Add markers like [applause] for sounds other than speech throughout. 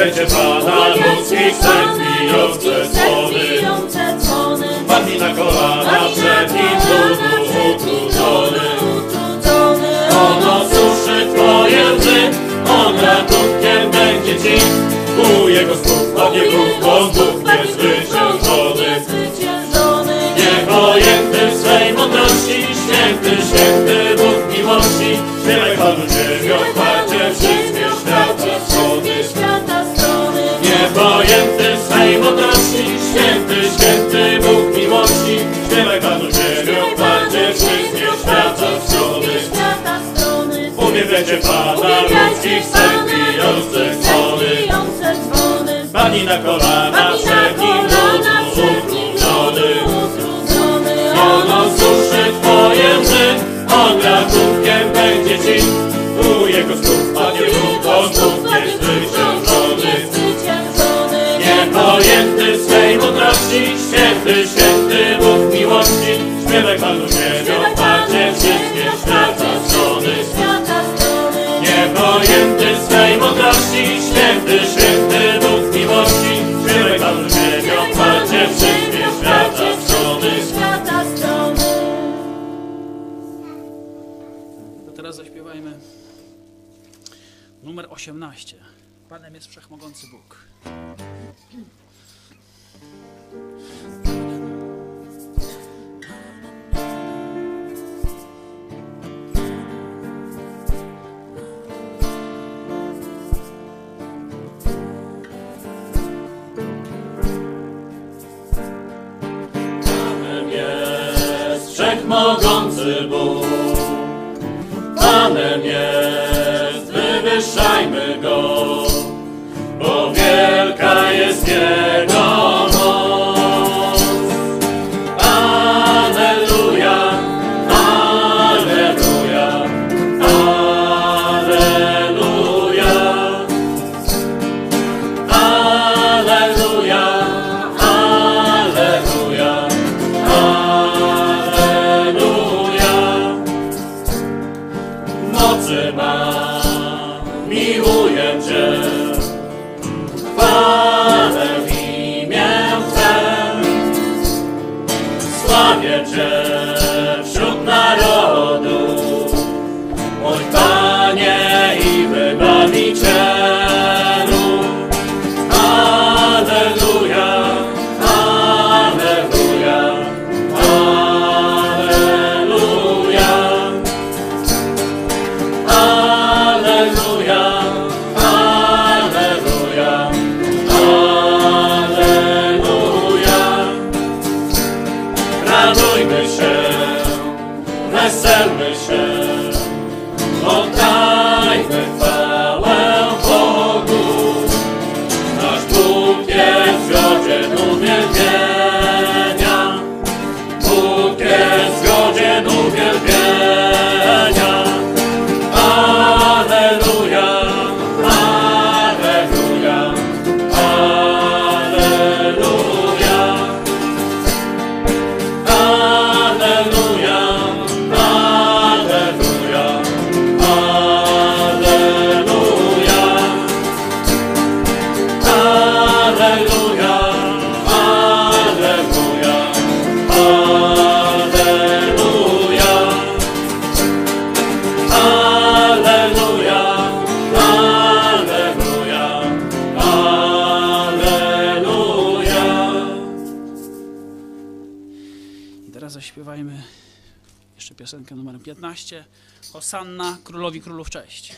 Wielbiajcie Pana, ludzkich serc bijące dzwony. Padli na kolana przed Nim ludu utrudzony. On osuszy Twoje łzy, On ratunkiem będzie Ci ku Jego na kolana przed nim utrudzony. Ono twoje łzy, on rachunkiem będzie ci. nam jest wszechmogący Bóg. Wszechmogący Bóg. Panem jest, wywyższajmy Go. Yeah. Sanna, królowi królów cześć.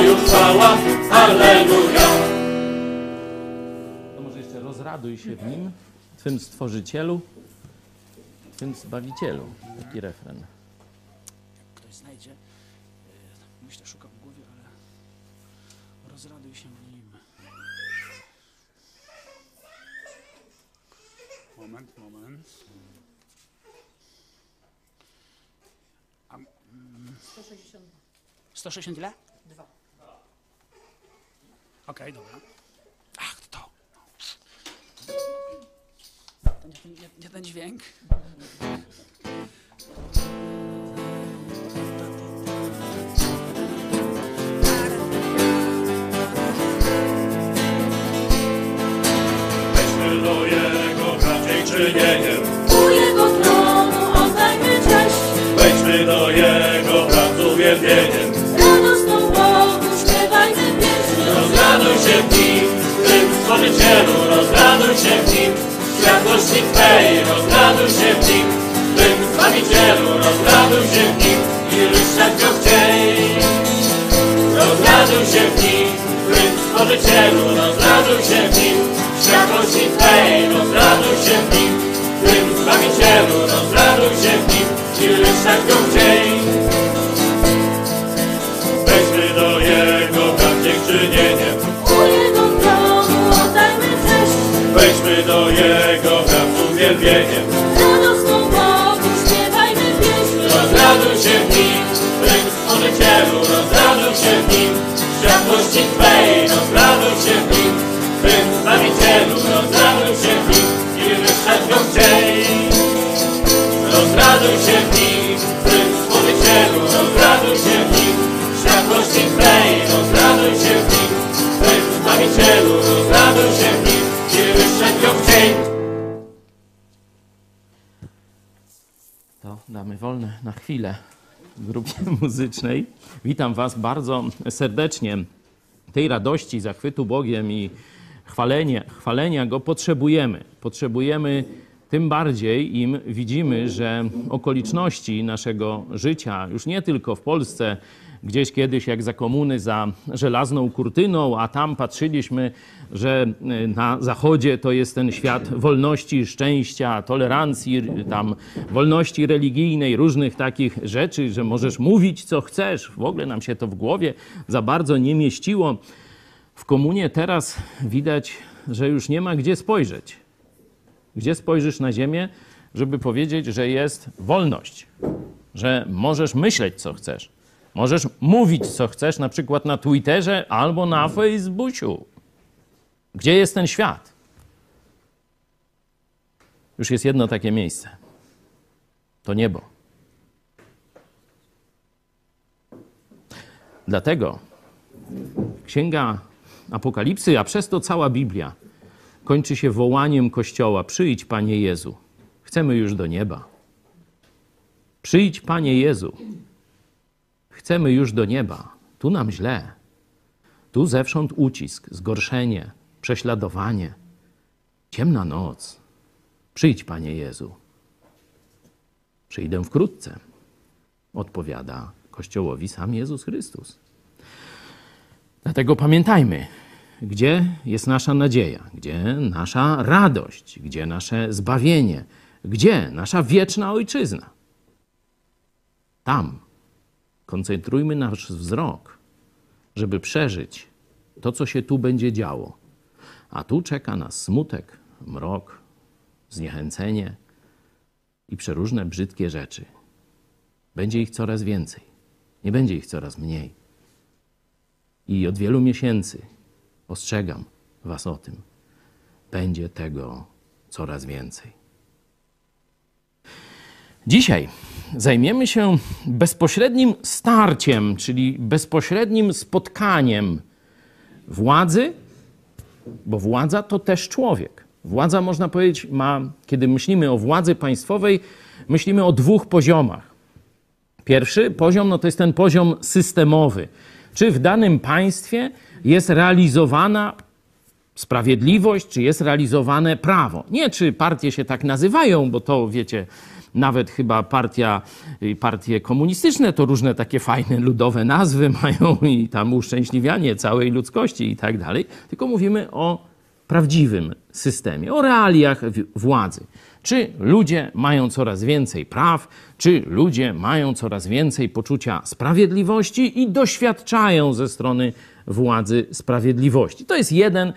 Chwała, Alleluja. To może jeszcze rozraduj się w nim, Twym Stworzycielu, Twym Zbawicielu. Taki refren. Ktoś znajdzie. e, Myślę, szukam w głowie, ale rozraduj się w nim. Moment, moment. A, mm, 160. 160 ile? Okej, dobra. Ach, to. Ten- nie ten dźwięk. Weźmy do Jego braciej czynieniem, U Jego tronu oddajmy cześć, wejdźmy do Jego brat z uwielbieniem. radosną Bogu. Rozraduj się w Nim, tym Stworzycielu, rozraduj się w Nim, światłości Twej, rozraduj się w Nim, tym Zbawicielu, rozraduj się w Nim i ryszczać Go chciej. Rozraduj się w Nim, tym Stworzycielu, rozraduj się w Nim, światłości Twej, rozraduj się w Nim, tym Zbawicielu, rozraduj się w Nim i ryszczać Go chciej. Do Jego z uwielbieniem. radosną Bogu śpiewajmy pieśń. Rozraduj się w Nim, tym Stworzycielu, rozraduj się w Nim, światłości Twej, rozraduj się w Nim, w tym Zbawicielu, rozraduj się w Nim i wywyższać Go chciej. Rozraduj się w Nim, Stworzycielu, rozraduj się w Nim, światłości Twej, rozraduj się w Nim, w tym Zbawicielu, rozraduj się w Nim i wywyższać Go chciej. Damy wolne na chwilę grupie [laughs] muzycznej. Witam Was bardzo serdecznie. Tej radości, zachwytu Bogiem i chwalenie, chwalenia Go potrzebujemy. Potrzebujemy tym bardziej, im widzimy, że okoliczności naszego życia, już nie tylko w Polsce, gdzieś kiedyś jak za komuny za żelazną kurtyną, a tam patrzyliśmy, że y, na zachodzie to jest ten świat wolności, szczęścia, tolerancji, tam wolności religijnej, różnych takich rzeczy, że możesz mówić co chcesz. W ogóle nam się to w głowie za bardzo nie mieściło. W komunie teraz widać, że już nie ma gdzie spojrzeć. Gdzie spojrzysz na ziemię, żeby powiedzieć, że jest wolność, że możesz myśleć, co chcesz. Możesz mówić, co chcesz, na przykład na Twitterze albo na Facebooku. Gdzie jest ten świat? Już jest jedno takie miejsce. To niebo. Dlatego Księga Apokalipsy, a przez to cała Biblia kończy się wołaniem Kościoła: Przyjdź, Panie Jezu. Chcemy już do nieba. Przyjdź, Panie Jezu. Chcemy już do nieba. Tu nam źle. Tu zewsząd ucisk, zgorszenie, prześladowanie, ciemna noc. Przyjdź, Panie Jezu. Przyjdę wkrótce, odpowiada Kościołowi sam Jezus Chrystus. Dlatego pamiętajmy, gdzie jest nasza nadzieja, gdzie nasza radość, gdzie nasze zbawienie, gdzie nasza wieczna ojczyzna. Tam koncentrujmy nasz wzrok, żeby przeżyć to, co się tu będzie działo. A tu czeka nas smutek, mrok, zniechęcenie i przeróżne brzydkie rzeczy. Będzie ich coraz więcej, nie będzie ich coraz mniej. I od wielu miesięcy ostrzegam Was o tym. Będzie tego coraz więcej. Dzisiaj zajmiemy się bezpośrednim starciem, czyli bezpośrednim spotkaniem władzy, bo władza to też człowiek. Władza, można powiedzieć, ma, kiedy myślimy o władzy państwowej, myślimy o dwóch poziomach. Pierwszy poziom no to jest ten poziom systemowy. Czy w danym państwie jest realizowana sprawiedliwość, czy jest realizowane prawo? Nie, czy partie się tak nazywają, bo to wiecie, nawet chyba partia, partie komunistyczne to różne takie fajne ludowe nazwy [laughs] mają i tam uszczęśliwianie całej ludzkości i tak dalej. Tylko mówimy o prawdziwym systemie, o realiach władzy. Czy ludzie mają coraz więcej praw, czy ludzie mają coraz więcej poczucia sprawiedliwości i doświadczają ze strony władzy sprawiedliwości. To jest jeden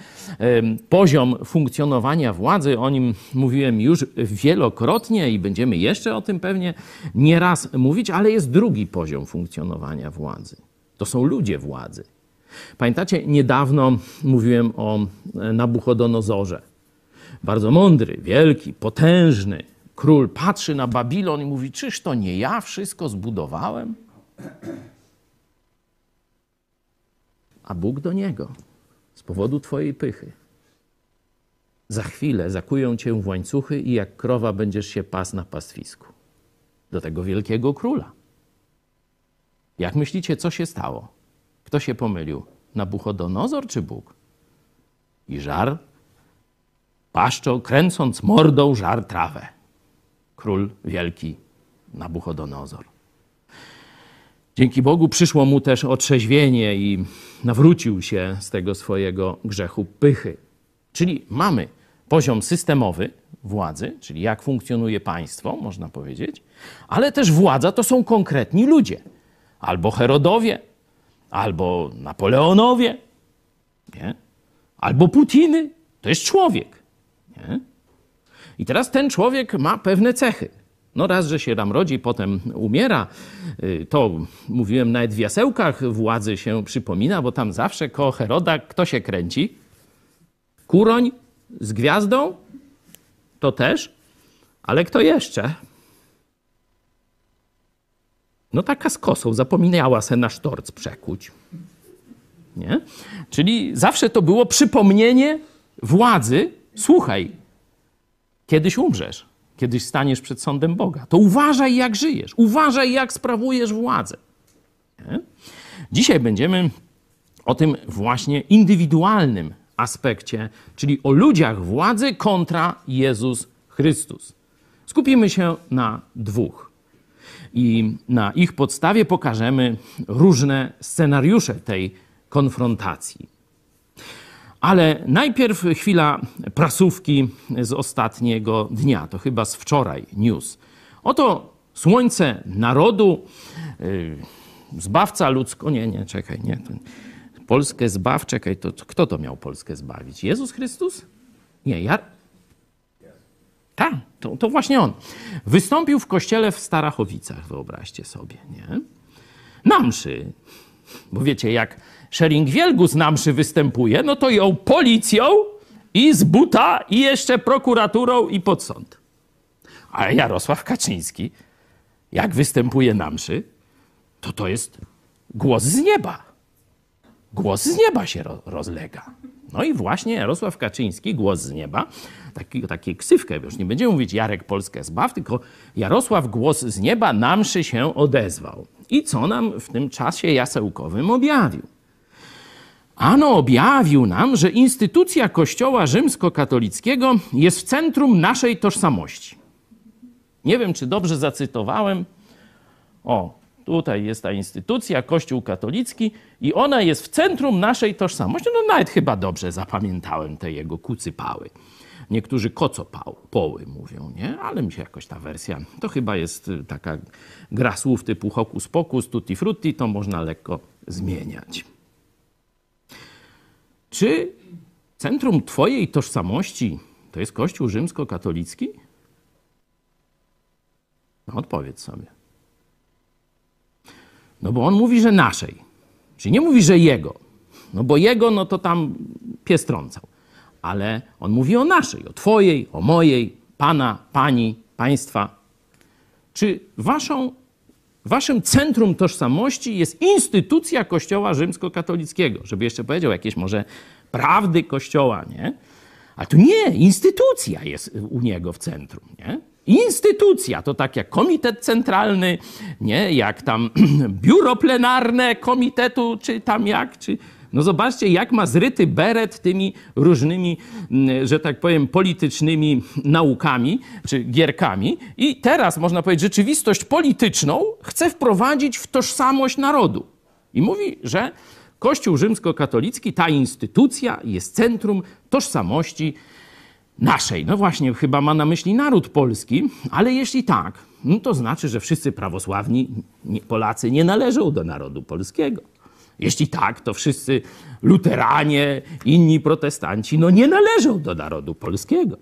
poziom funkcjonowania władzy. O nim mówiłem już wielokrotnie i będziemy jeszcze o tym pewnie nieraz mówić, ale jest drugi poziom funkcjonowania władzy. To są ludzie władzy. Pamiętacie, niedawno mówiłem o Nabuchodonozorze. Bardzo mądry, wielki, potężny król patrzy na Babilon i mówi: Czyż to nie ja wszystko zbudowałem? A Bóg do niego z powodu Twojej pychy. Za chwilę zakują cię w łańcuchy i jak krowa będziesz się pas na pastwisku. Do tego wielkiego króla. Jak myślicie, co się stało? Kto się pomylił? Nabuchodonozor czy Bóg? I żar paszczo, kręcąc mordą, żar trawę. Król wielki Nabuchodonozor. Dzięki Bogu przyszło mu też otrzeźwienie i nawrócił się z tego swojego grzechu pychy. Czyli mamy poziom systemowy władzy, czyli jak funkcjonuje państwo, można powiedzieć, ale też władza to są konkretni ludzie. Albo Herodowie, albo Napoleonowie, nie? albo Putiny. To jest człowiek. Nie? I teraz ten człowiek ma pewne cechy. No raz, że się tam rodzi, potem umiera. Y, to mówiłem nawet w jasełkach władzy się przypomina, bo tam zawsze koło Heroda kto się kręci? Kuroń z gwiazdą? To też. Ale kto jeszcze? No taka z kosą, zapomniała se na sztorc przekuć. Nie? Czyli zawsze to było przypomnienie władzy. Słuchaj, kiedyś umrzesz, kiedyś staniesz przed sądem Boga. To uważaj, jak żyjesz, uważaj, jak sprawujesz władzę. Nie? Dzisiaj będziemy o tym właśnie indywidualnym aspekcie, czyli o ludziach władzy kontra Jezus Chrystus. Skupimy się na dwóch i na ich podstawie pokażemy różne scenariusze tej konfrontacji. Ale najpierw chwila prasówki z ostatniego dnia, to chyba z wczoraj news. Oto słońce narodu, yy, zbawca ludzko, nie, nie, czekaj, nie, Polskę zbaw. Czekaj, to kto to miał Polskę zbawić? Jezus Chrystus? Nie, ja. Tak, to, to właśnie on. Wystąpił w kościele w Starachowicach, wyobraźcie sobie, nie? Na mszy. Bo wiecie, jak Schering-Wielgus na mszy występuje, no to ją policją i z buta i jeszcze prokuraturą i pod sąd. A Jarosław Kaczyński, jak występuje na mszy, to to jest głos z nieba. Głos z nieba się ro rozlega. No i właśnie Jarosław Kaczyński, głos z nieba, taki, taki ksywkę, już nie będziemy mówić Jarek Polskę zbaw, tylko Jarosław głos z nieba na mszy się odezwał. I co nam w tym czasie jasełkowym objawił? Ano objawił nam, że instytucja Kościoła rzymskokatolickiego jest w centrum naszej tożsamości. Nie wiem, czy dobrze zacytowałem. O, tutaj jest ta instytucja, Kościół katolicki, i ona jest w centrum naszej tożsamości. No nawet chyba dobrze zapamiętałem te jego kucypały. Niektórzy kocopoły mówią, nie? Ale mi się jakoś ta wersja, to chyba jest y, taka gra słów typu hokus pokus, tutti frutti, to można lekko zmieniać. Czy centrum twojej tożsamości to jest Kościół rzymskokatolicki? No odpowiedz sobie. No bo on mówi, że naszej. Czyli nie mówi, że jego. No bo jego, no to tam pies trącał. Ale on mówi o naszej, o twojej, o mojej, pana, pani, państwa. Czy waszą, waszym centrum tożsamości jest instytucja Kościoła rzymskokatolickiego? Żeby jeszcze powiedział jakieś może prawdy Kościoła, nie? A tu nie, instytucja jest u niego w centrum, nie? Instytucja to tak jak komitet centralny, nie? Jak tam [clears throat] biuro plenarne komitetu, czy tam jak, czy... No zobaczcie, jak ma zryty beret tymi różnymi, mm, że tak powiem, politycznymi naukami czy gierkami. I teraz, można powiedzieć, rzeczywistość polityczną chce wprowadzić w tożsamość narodu. I mówi, że Kościół rzymskokatolicki, ta instytucja jest centrum tożsamości naszej. No właśnie, chyba ma na myśli naród polski, ale jeśli tak, no to znaczy, że wszyscy prawosławni Polacy nie należą do narodu polskiego. Jeśli tak, to wszyscy luteranie, inni protestanci, no nie należą do narodu polskiego.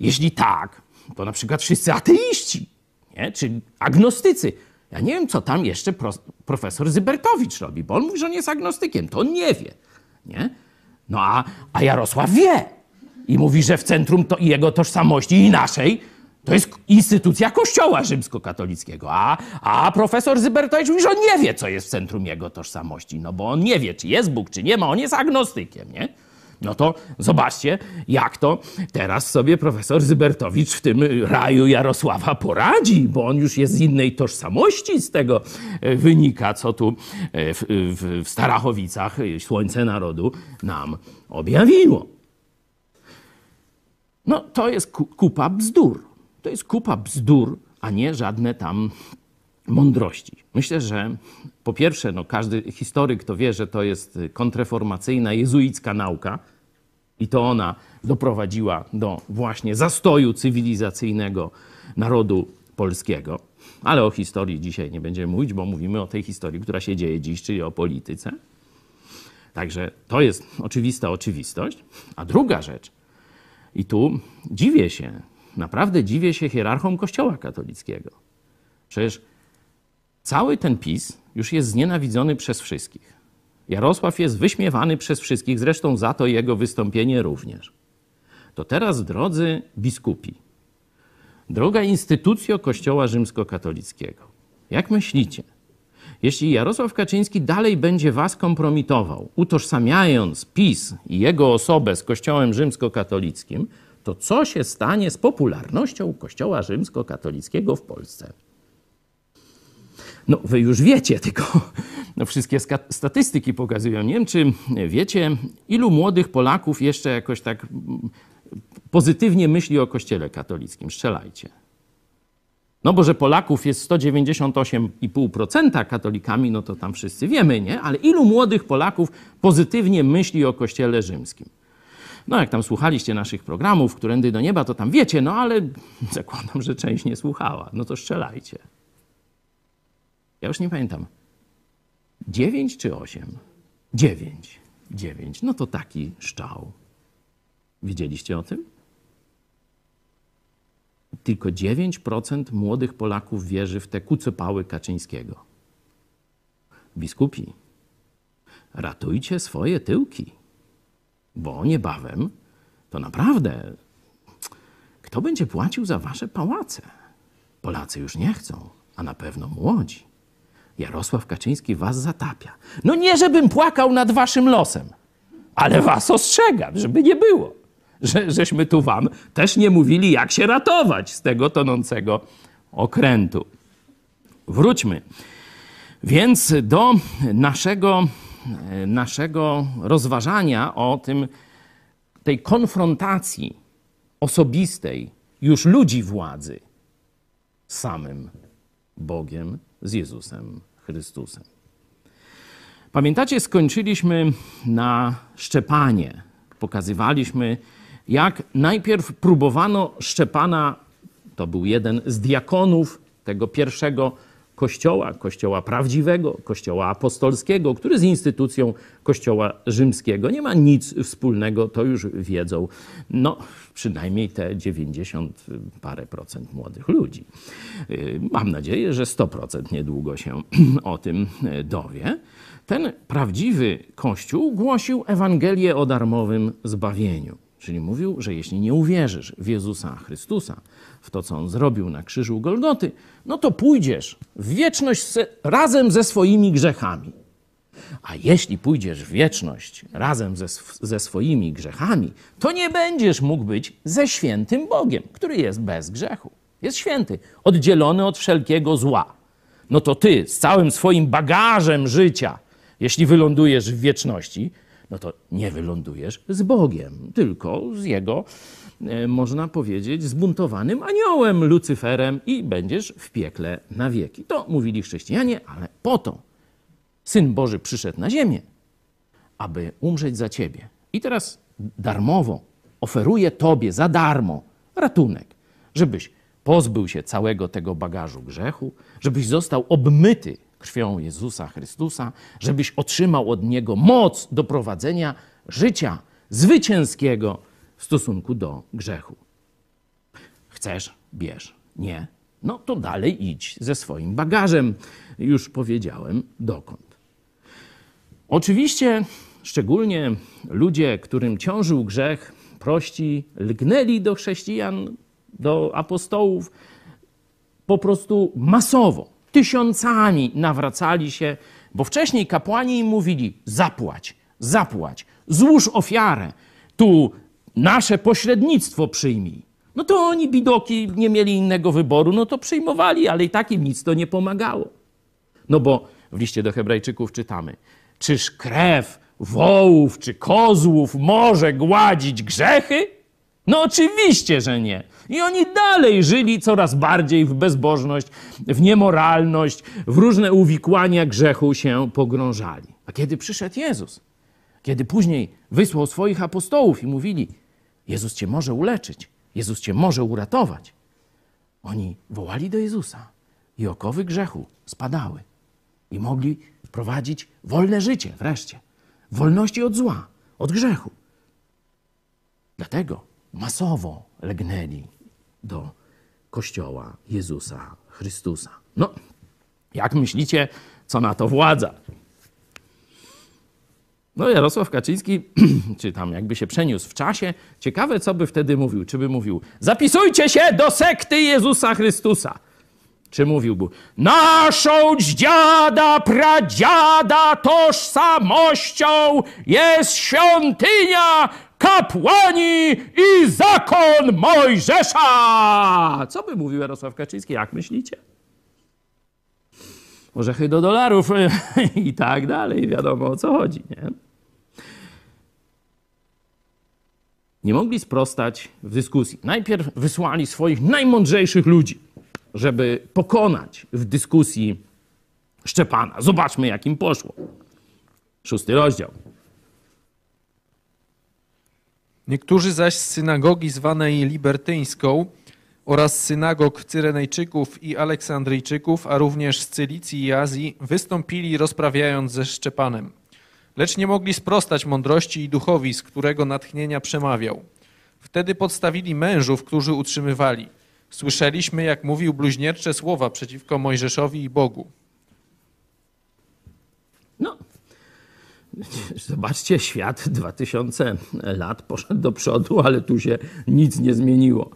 Jeśli tak, to na przykład wszyscy ateiści, nie? czy agnostycy. Ja nie wiem, co tam jeszcze pro, profesor Zybertowicz robi, bo on mówi, że on jest agnostykiem, to on nie wie. Nie? No a, a Jarosław wie i mówi, że w centrum to jego tożsamości i naszej to jest instytucja Kościoła rzymskokatolickiego. A, a profesor Zybertowicz mówi, że on nie wie, co jest w centrum jego tożsamości. No bo on nie wie, czy jest Bóg, czy nie ma. On jest agnostykiem, nie? No to zobaczcie, jak to teraz sobie profesor Zybertowicz w tym raju Jarosława poradzi, bo on już jest z innej tożsamości z tego e, wynika, co tu e, w, w, w Starachowicach Słońce Narodu nam objawiło. No to jest kupa bzdur. To jest kupa bzdur, a nie żadne tam mądrości. Myślę, że po pierwsze, no każdy historyk to wie, że to jest kontreformacyjna, jezuicka nauka i to ona doprowadziła do właśnie zastoju cywilizacyjnego narodu polskiego. Ale o historii dzisiaj nie będziemy mówić, bo mówimy o tej historii, która się dzieje dziś, czyli o polityce. Także to jest oczywista oczywistość. A druga rzecz, i tu dziwię się, naprawdę dziwię się hierarchom Kościoła katolickiego. Przecież cały ten PiS już jest znienawidzony przez wszystkich. Jarosław jest wyśmiewany przez wszystkich, zresztą za to jego wystąpienie również. To teraz, drodzy biskupi, droga instytucjo Kościoła rzymskokatolickiego, jak myślicie, jeśli Jarosław Kaczyński dalej będzie was kompromitował, utożsamiając PiS i jego osobę z Kościołem rzymskokatolickim, to co się stanie z popularnością Kościoła rzymskokatolickiego w Polsce? No, wy już wiecie, tylko no, wszystkie statystyki pokazują. Nie wiem, czy wiecie, ilu młodych Polaków jeszcze jakoś tak pozytywnie myśli o Kościele katolickim. Strzelajcie. No bo że Polaków jest 198,5% katolikami, no to tam wszyscy wiemy, nie? Ale ilu młodych Polaków pozytywnie myśli o Kościele rzymskim? No jak tam słuchaliście naszych programów, Którędy do Nieba, to tam wiecie, no ale [laughs] zakładam, że część nie słuchała. No to strzelajcie. Ja już nie pamiętam. 9 czy 8? Dziewięć. Dziewięć. No to taki szczał. Wiedzieliście o tym? Tylko 9% młodych Polaków wierzy w te kucypały Kaczyńskiego. Biskupi, ratujcie swoje tyłki, bo niebawem to naprawdę kto będzie płacił za wasze pałace? Polacy już nie chcą, a na pewno młodzi. Jarosław Kaczyński was zatapia. No nie, żebym płakał nad waszym losem, ale was ostrzegam, żeby nie było. Że, żeśmy tu wam też nie mówili, jak się ratować z tego tonącego okrętu. Wróćmy więc do naszego, naszego rozważania o tym, tej konfrontacji osobistej już ludzi władzy z samym Bogiem, z Jezusem Chrystusem. Pamiętacie, skończyliśmy na Szczepanie. Pokazywaliśmy, jak najpierw próbowano Szczepana, to był jeden z diakonów tego pierwszego Kościoła, Kościoła prawdziwego, Kościoła apostolskiego, który z instytucją Kościoła rzymskiego nie ma nic wspólnego, to już wiedzą, no przynajmniej te 90 parę procent młodych ludzi. Y, mam nadzieję, że 100% niedługo się [clears throat] o tym dowie. Ten prawdziwy Kościół głosił Ewangelię o darmowym zbawieniu. Czyli mówił, że jeśli nie uwierzysz w Jezusa Chrystusa, w to, co On zrobił na krzyżu Golgoty, no to pójdziesz w wieczność razem ze swoimi grzechami. A jeśli pójdziesz w wieczność razem ze, ze swoimi grzechami, to nie będziesz mógł być ze świętym Bogiem, który jest bez grzechu. Jest święty, oddzielony od wszelkiego zła. No to ty z całym swoim bagażem życia, jeśli wylądujesz w wieczności, no to nie wylądujesz z Bogiem, tylko z Jego, e, można powiedzieć, zbuntowanym aniołem, Lucyferem i będziesz w piekle na wieki. To mówili chrześcijanie, ale po to Syn Boży przyszedł na ziemię, aby umrzeć za ciebie. I teraz darmowo oferuje tobie za darmo ratunek, żebyś pozbył się całego tego bagażu grzechu, żebyś został obmyty krwią Jezusa Chrystusa, żebyś otrzymał od Niego moc do prowadzenia życia zwycięskiego w stosunku do grzechu. Chcesz? Bierz. Nie? No to dalej idź ze swoim bagażem. Już powiedziałem dokąd. Oczywiście, szczególnie ludzie, którym ciążył grzech, prości, lgnęli do chrześcijan, do apostołów po prostu masowo tysiącami nawracali się, bo wcześniej kapłani im mówili: zapłać, zapłać, złóż ofiarę, tu nasze pośrednictwo przyjmij. No to oni, bidoki, nie mieli innego wyboru, no to przyjmowali, ale i tak im nic to nie pomagało. No bo w liście do Hebrajczyków czytamy: Czyż krew wołów czy kozłów może gładzić grzechy? No oczywiście, że nie. I oni dalej żyli coraz bardziej w bezbożność, w niemoralność, w różne uwikłania grzechu się pogrążali. A kiedy przyszedł Jezus, kiedy później wysłał swoich apostołów i mówili: Jezus cię może uleczyć, Jezus cię może uratować, oni wołali do Jezusa i okowy grzechu spadały i mogli prowadzić wolne życie wreszcie, wolności od zła, od grzechu. Dlatego masowo legnęli do Kościoła Jezusa Chrystusa. No, jak myślicie, co na to władza? No, Jarosław Kaczyński, [clears throat] czy tam jakby się przeniósł w czasie, ciekawe, co by wtedy mówił. Czy by mówił, zapisujcie się do sekty Jezusa Chrystusa. Czy mówiłby, naszą dziada, pradziada tożsamością jest świątynia kapłani i zakon Mojżesza. Co by mówił Jarosław Kaczyński? Jak myślicie? Orzechy do dolarów [laughs] i tak dalej. Wiadomo o co chodzi, nie? Nie mogli sprostać w dyskusji. Najpierw wysłali swoich najmądrzejszych ludzi, żeby pokonać w dyskusji Szczepana. Zobaczmy, jak im poszło. Szósty rozdział. Niektórzy zaś z synagogi zwanej libertyńską oraz synagog Cyrenejczyków i Aleksandryjczyków, a również z Cylicji i Azji, wystąpili rozprawiając ze Szczepanem. lecz nie mogli sprostać mądrości i duchowi, z którego natchnienia przemawiał. Wtedy podstawili mężów, którzy utrzymywali. Słyszeliśmy, jak mówił bluźniercze słowa przeciwko Mojżeszowi i Bogu. No, [laughs] zobaczcie, świat 2000 lat poszedł do przodu, ale tu się nic nie zmieniło.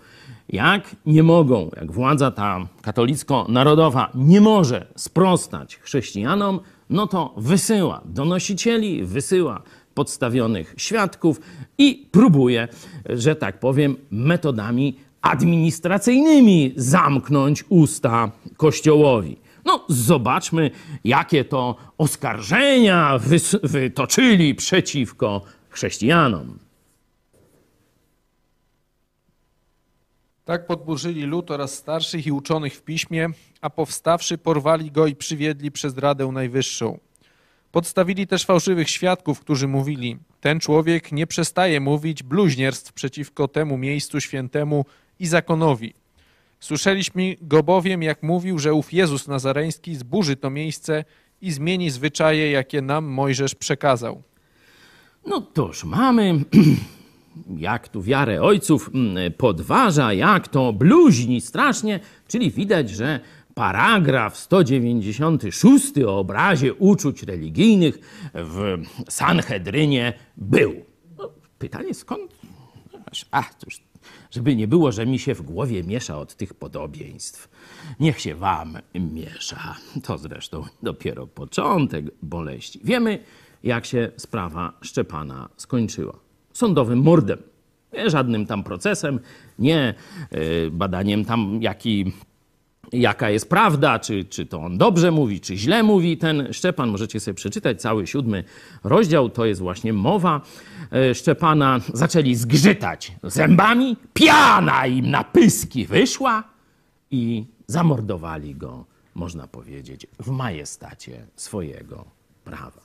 Jak nie mogą, jak władza ta katolicko-narodowa nie może sprostać chrześcijanom, no to wysyła donosicieli, wysyła podstawionych świadków i próbuje, że tak powiem, metodami administracyjnymi zamknąć usta Kościołowi. No, zobaczmy, jakie to oskarżenia wytoczyli przeciwko chrześcijanom. Tak podburzyli lud oraz starszych i uczonych w piśmie, a powstawszy porwali go i przywiedli przez Radę Najwyższą. Podstawili też fałszywych świadków, którzy mówili: Ten człowiek nie przestaje mówić bluźnierstw przeciwko temu miejscu świętemu i zakonowi. Słyszeliśmy go bowiem, jak mówił, że ów Jezus Nazareński zburzy to miejsce i zmieni zwyczaje, jakie nam Mojżesz przekazał. No toż mamy, [clears throat] jak tu wiarę ojców mm, podważa, jak to bluźni strasznie, czyli widać, że paragraf 196 o obrazie uczuć religijnych w Sanhedrynie był. No, pytanie skąd? A, już, żeby nie było, że mi się w głowie miesza od tych podobieństw. Niech się wam miesza. To zresztą dopiero początek boleści. Wiemy, jak się sprawa Szczepana skończyła. Sądowym mordem. Nie żadnym tam procesem, nie y, badaniem tam, jaki jaka jest prawda, czy, czy to on dobrze mówi, czy źle mówi ten Szczepan. Możecie sobie przeczytać cały siódmy rozdział, to jest właśnie mowa e, Szczepana. Zaczęli zgrzytać zębami, piana im na pyski wyszła i zamordowali go, można powiedzieć, w majestacie swojego prawa.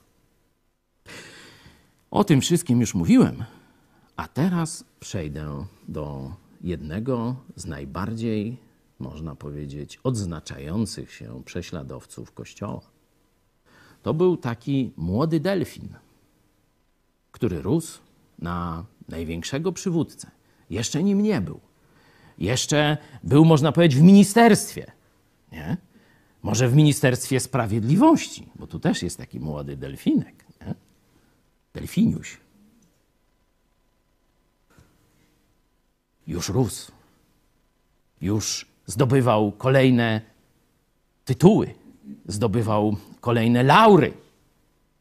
O tym wszystkim już mówiłem, a teraz przejdę do jednego z najbardziej można powiedzieć, odznaczających się prześladowców Kościoła. To był taki młody delfin, który rósł na największego przywódcę. Jeszcze nim nie był. Jeszcze był, można powiedzieć, w ministerstwie. Nie? Może w Ministerstwie Sprawiedliwości, bo tu też jest taki młody delfinek. Nie? Delfiniuś. Już rósł. Już zdobywał kolejne tytuły, zdobywał kolejne laury.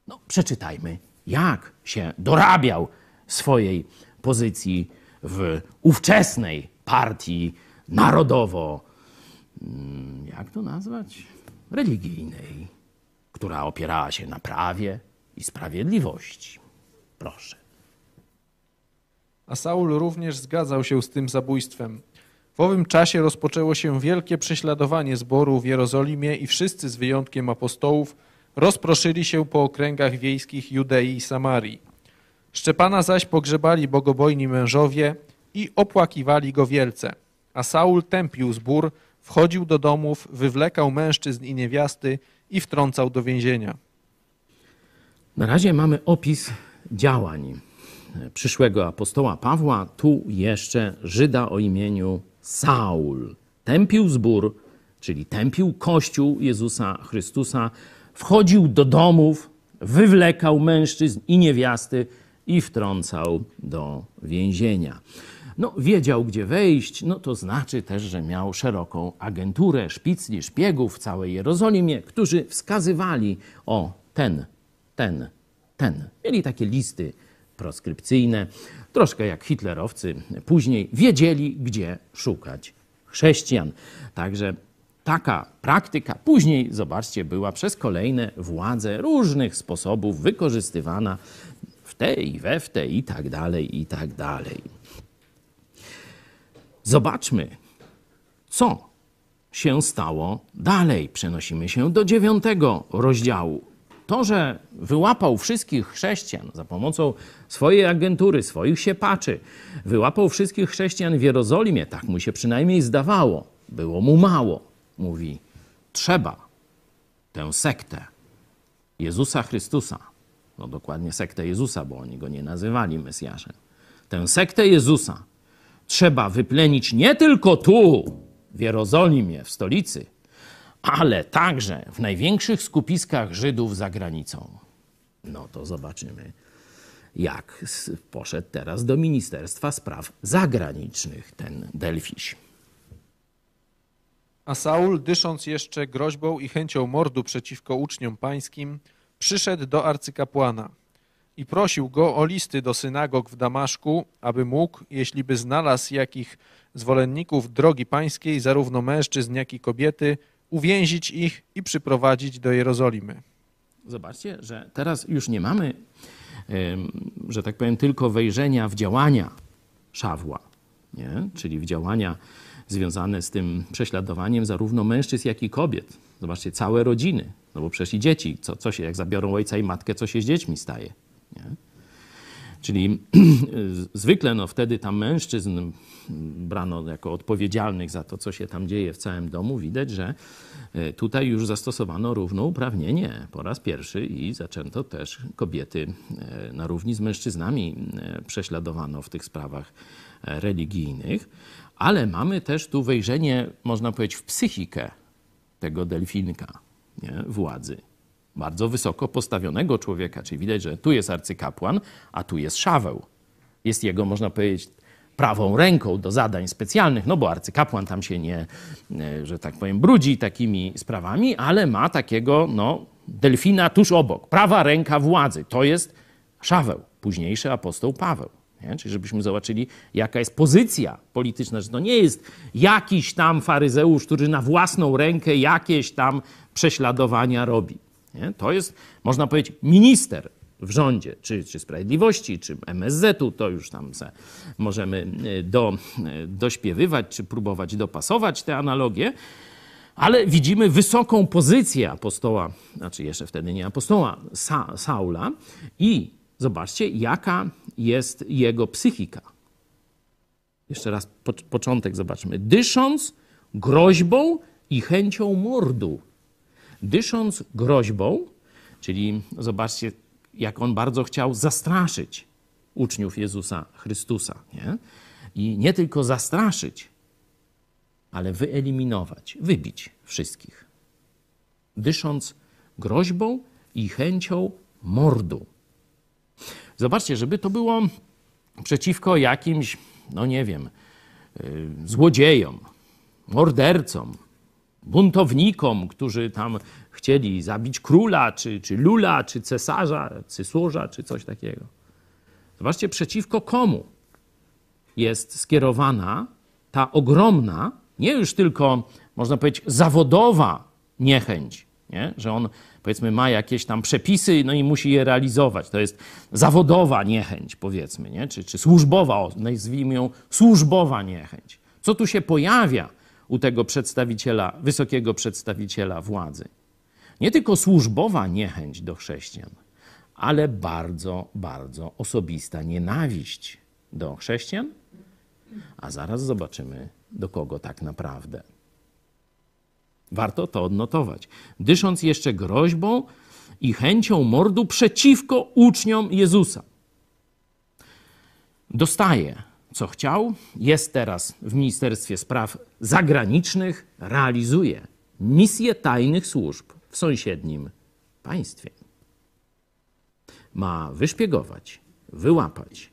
No, przeczytajmy, jak się dorabiał swojej pozycji w ówczesnej partii narodowo, mm, jak to nazwać? Religijnej, która opierała się na prawie i sprawiedliwości. Proszę. A Saul również zgadzał się z tym zabójstwem. W owym czasie rozpoczęło się wielkie prześladowanie zboru w Jerozolimie i wszyscy z wyjątkiem apostołów rozproszyli się po okręgach wiejskich Judei i Samarii. Szczepana zaś pogrzebali bogobojni mężowie i opłakiwali go wielce. A Saul tępił zbór, wchodził do domów, wywlekał mężczyzn i niewiasty i wtrącał do więzienia. Na razie mamy opis działań przyszłego apostoła Pawła, tu jeszcze Żyda o imieniu Saul. Tępił zbór, czyli tępił kościół Jezusa Chrystusa, wchodził do domów, wywlekał mężczyzn i niewiasty i wtrącał do więzienia. No, wiedział, gdzie wejść, no to znaczy też, że miał szeroką agenturę szpicli, szpiegów w całej Jerozolimie, którzy wskazywali o ten, ten, ten. Mieli takie listy proskrypcyjne, troszkę jak hitlerowcy później wiedzieli, gdzie szukać chrześcijan. Także taka praktyka później, zobaczcie, była przez kolejne władze różnych sposobów wykorzystywana w te i we w te i tak dalej, i tak dalej. Zobaczmy, co się stało dalej. Przenosimy się do dziewiątego rozdziału. To, że wyłapał wszystkich chrześcijan za pomocą swojej agentury, swoich siepaczy, wyłapał wszystkich chrześcijan w Jerozolimie, tak mu się przynajmniej zdawało, było mu mało. Mówi, trzeba tę sektę Jezusa Chrystusa no dokładnie sektę Jezusa, bo oni go nie nazywali Mesjaszem. Tę sektę Jezusa trzeba wyplenić nie tylko tu, w Jerozolimie, w stolicy, ale także w największych skupiskach Żydów za granicą. No to zobaczymy, jak poszedł teraz do Ministerstwa Spraw Zagranicznych ten Delfiś. A Saul, dysząc jeszcze groźbą i chęcią mordu przeciwko uczniom pańskim, przyszedł do arcykapłana i prosił go o listy do synagog w Damaszku, aby mógł, jeśli by znalazł jakich zwolenników drogi pańskiej, zarówno mężczyzn, jak i kobiety, uwięzić ich i przyprowadzić do Jerozolimy. Zobaczcie, że teraz już nie mamy, że tak powiem, tylko wejrzenia w działania Szawła, nie? czyli w działania związane z tym prześladowaniem zarówno mężczyzn, jak i kobiet. Zobaczcie, całe rodziny, no bo przecież i dzieci, co, co się, jak zabiorą ojca i matkę, co się z dziećmi staje. Nie? Czyli [clears throat] zwykle no, wtedy tam mężczyzn brano jako odpowiedzialnych za to, co się tam dzieje w całym domu. Widać, że e, tutaj już zastosowano równouprawnienie po raz pierwszy i zaczęto też kobiety e, na równi z mężczyznami e, prześladowano w tych sprawach religijnych. Ale mamy też tu wejrzenie, można powiedzieć, w psychikę tego delfinka nie? władzy bardzo wysoko postawionego człowieka, czyli widać, że tu jest arcykapłan, a tu jest Szaweł. Jest jego, można powiedzieć, prawą ręką do zadań specjalnych, no bo arcykapłan tam się nie, e, że tak powiem, brudzi takimi sprawami, ale ma takiego, no, delfina tuż obok. Prawa ręka władzy. To jest Szaweł, późniejszy apostoł Paweł. Nie? Czyli żebyśmy zobaczyli, jaka jest pozycja polityczna, że to nie jest jakiś tam faryzeusz, który na własną rękę jakieś tam prześladowania robi. Nie? To jest, można powiedzieć, minister w rządzie, czy, czy Sprawiedliwości, czy MSZ-u, to już tam możemy e, do, e, dośpiewywać, czy próbować dopasować te analogie, ale widzimy wysoką pozycję apostoła, znaczy jeszcze wtedy nie apostoła, Sa Saula i zobaczcie, jaka jest jego psychika. Jeszcze raz po początek zobaczmy. Dysząc groźbą i chęcią mordu dysząc groźbą, czyli zobaczcie, jak on bardzo chciał zastraszyć uczniów Jezusa Chrystusa. Nie? I nie tylko zastraszyć, ale wyeliminować, wybić wszystkich. Dysząc groźbą i chęcią mordu. Zobaczcie, żeby to było przeciwko jakimś, no nie wiem, yy, złodziejom, mordercom, buntownikom, którzy tam chcieli zabić króla, czy, czy lula, czy cesarza, cysarza, czy coś takiego. Zobaczcie, przeciwko komu jest skierowana ta ogromna, nie już tylko, można powiedzieć, zawodowa niechęć, nie? że on, powiedzmy, ma jakieś tam przepisy, no i musi je realizować. To jest zawodowa niechęć, powiedzmy, nie? Czy, czy służbowa, nazwijmy ją służbowa niechęć. Co tu się pojawia u tego przedstawiciela, wysokiego przedstawiciela władzy? Nie tylko służbowa niechęć do chrześcijan, ale bardzo, bardzo osobista nienawiść do chrześcijan, a zaraz zobaczymy, do kogo tak naprawdę. Warto to odnotować. Dysząc jeszcze groźbą i chęcią mordu przeciwko uczniom Jezusa. Dostaje, co chciał, jest teraz w Ministerstwie Spraw Zagranicznych, realizuje misję tajnych służb w sąsiednim państwie. Ma wyszpiegować, wyłapać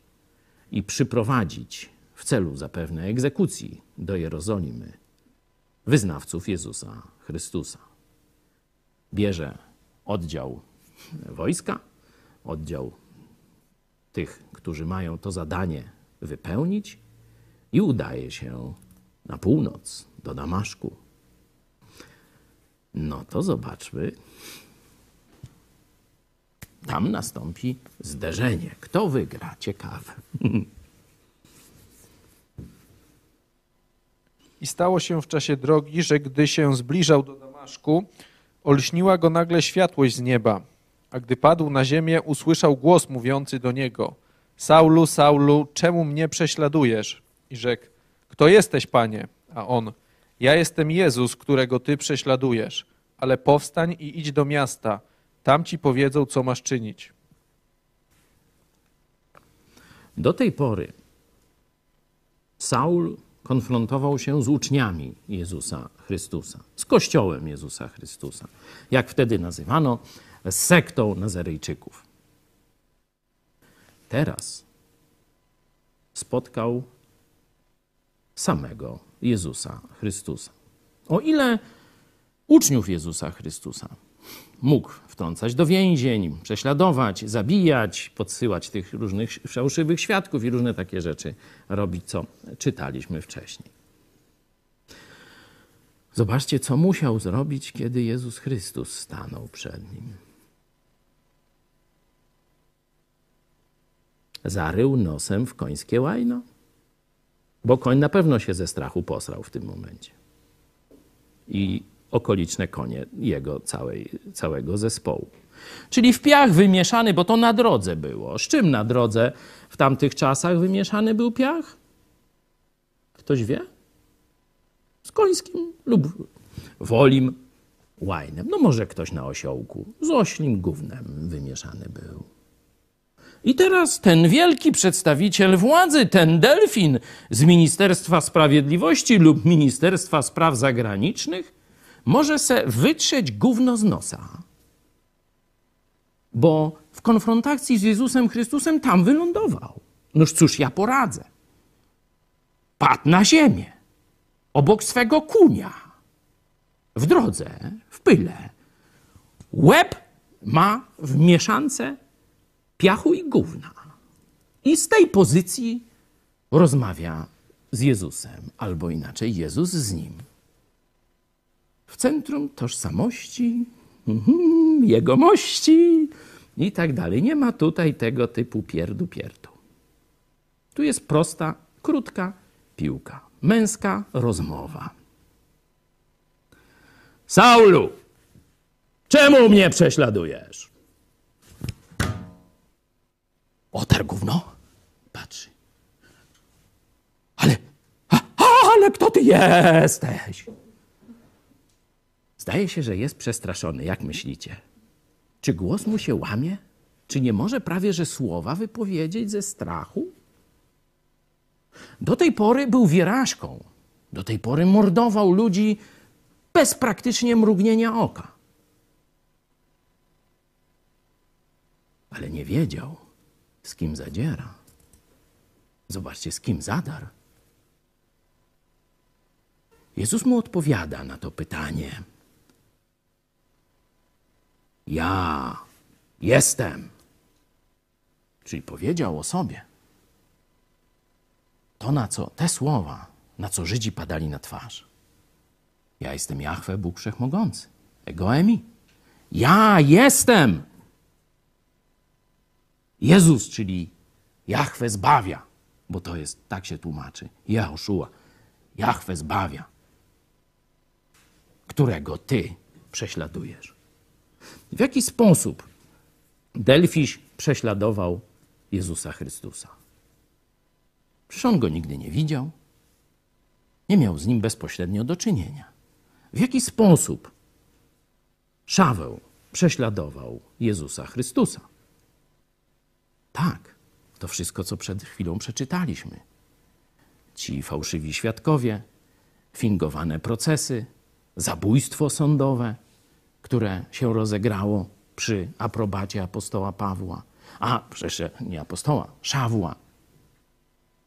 i przyprowadzić w celu zapewne egzekucji do Jerozolimy wyznawców Jezusa Chrystusa. Bierze oddział wojska, oddział tych, którzy mają to zadanie wypełnić i udaje się na północ do Damaszku. No to zobaczmy. Tam nastąpi zderzenie. Kto wygra? Ciekawe. [laughs] I stało się w czasie drogi, że gdy się zbliżał do Damaszku, olśniła go nagle światłość z nieba. A gdy padł na ziemię, usłyszał głos mówiący do niego: Saulu, Saulu, czemu mnie prześladujesz? I rzekł: Kto jesteś, panie? A on: Ja jestem Jezus, którego ty prześladujesz. Ale powstań i idź do miasta. Tam ci powiedzą, co masz czynić. Do tej pory Saul konfrontował się z uczniami Jezusa Chrystusa, z Kościołem Jezusa Chrystusa, jak wtedy nazywano, z sektą Nazarejczyków. Teraz spotkał samego Jezusa Chrystusa. O ile uczniów Jezusa Chrystusa mógł wtrącać do więzień, prześladować, zabijać, podsyłać tych różnych fałszywych świadków i różne takie rzeczy robić, co czytaliśmy wcześniej. Zobaczcie, co musiał zrobić, kiedy Jezus Chrystus stanął przed nim. Zarył nosem w końskie łajno, bo koń na pewno się ze strachu posrał w tym momencie. I okoliczne konie jego całej, całego zespołu. Czyli w piach wymieszany, bo to na drodze było. Z czym na drodze w tamtych czasach wymieszany był piach? Ktoś wie? Z końskim lub wolim łajnem. No może ktoś na osiołku. Z oślim gównem wymieszany był. I teraz ten wielki przedstawiciel władzy, ten delfin z Ministerstwa Sprawiedliwości lub Ministerstwa Spraw Zagranicznych, może se wytrzeć gówno z nosa. Bo w konfrontacji z Jezusem Chrystusem tam wylądował. Noż cóż ja poradzę? Padł na ziemię, obok swego kunia, w drodze, w pyle. Łeb ma w mieszance piachu i gówna. I z tej pozycji rozmawia z Jezusem, albo inaczej Jezus z nim w centrum tożsamości, mhm, jegomości i tak dalej. Nie ma tutaj tego typu pierdu pierdu. Tu jest prosta, krótka piłka, męska rozmowa. Saulu, czemu mnie prześladujesz? Otar gówno. Patrzy. Ale, a, ale kto ty jesteś? Zdaje się, że jest przestraszony. Jak myślicie? Czy głos mu się łamie? Czy nie może prawie że słowa wypowiedzieć ze strachu? Do tej pory był wierażką. Do tej pory mordował ludzi bez praktycznie mrugnienia oka. Ale nie wiedział, z kim zadziera. Zobaczcie, z kim zadar. Jezus mu odpowiada na to pytanie. Ja jestem. Czyli powiedział o sobie. To, na co te słowa, na co Żydzi padali na twarz. Ja jestem Jahwe, Bóg Wszechmogący. Egoemi. Ja jestem. Jezus, czyli Jahwe zbawia, bo to jest, tak się tłumaczy. Jehoszua. Jahwe zbawia, którego ty prześladujesz. W jaki sposób Delfiś prześladował Jezusa Chrystusa? Przecież on go nigdy nie widział, nie miał z nim bezpośrednio do czynienia. W jaki sposób Szaweł prześladował Jezusa Chrystusa? Tak, to wszystko, co przed chwilą przeczytaliśmy. Ci fałszywi świadkowie, fingowane procesy, zabójstwo sądowe, które się rozegrało przy aprobacie apostoła Pawła, a przecież nie apostoła, Szawła.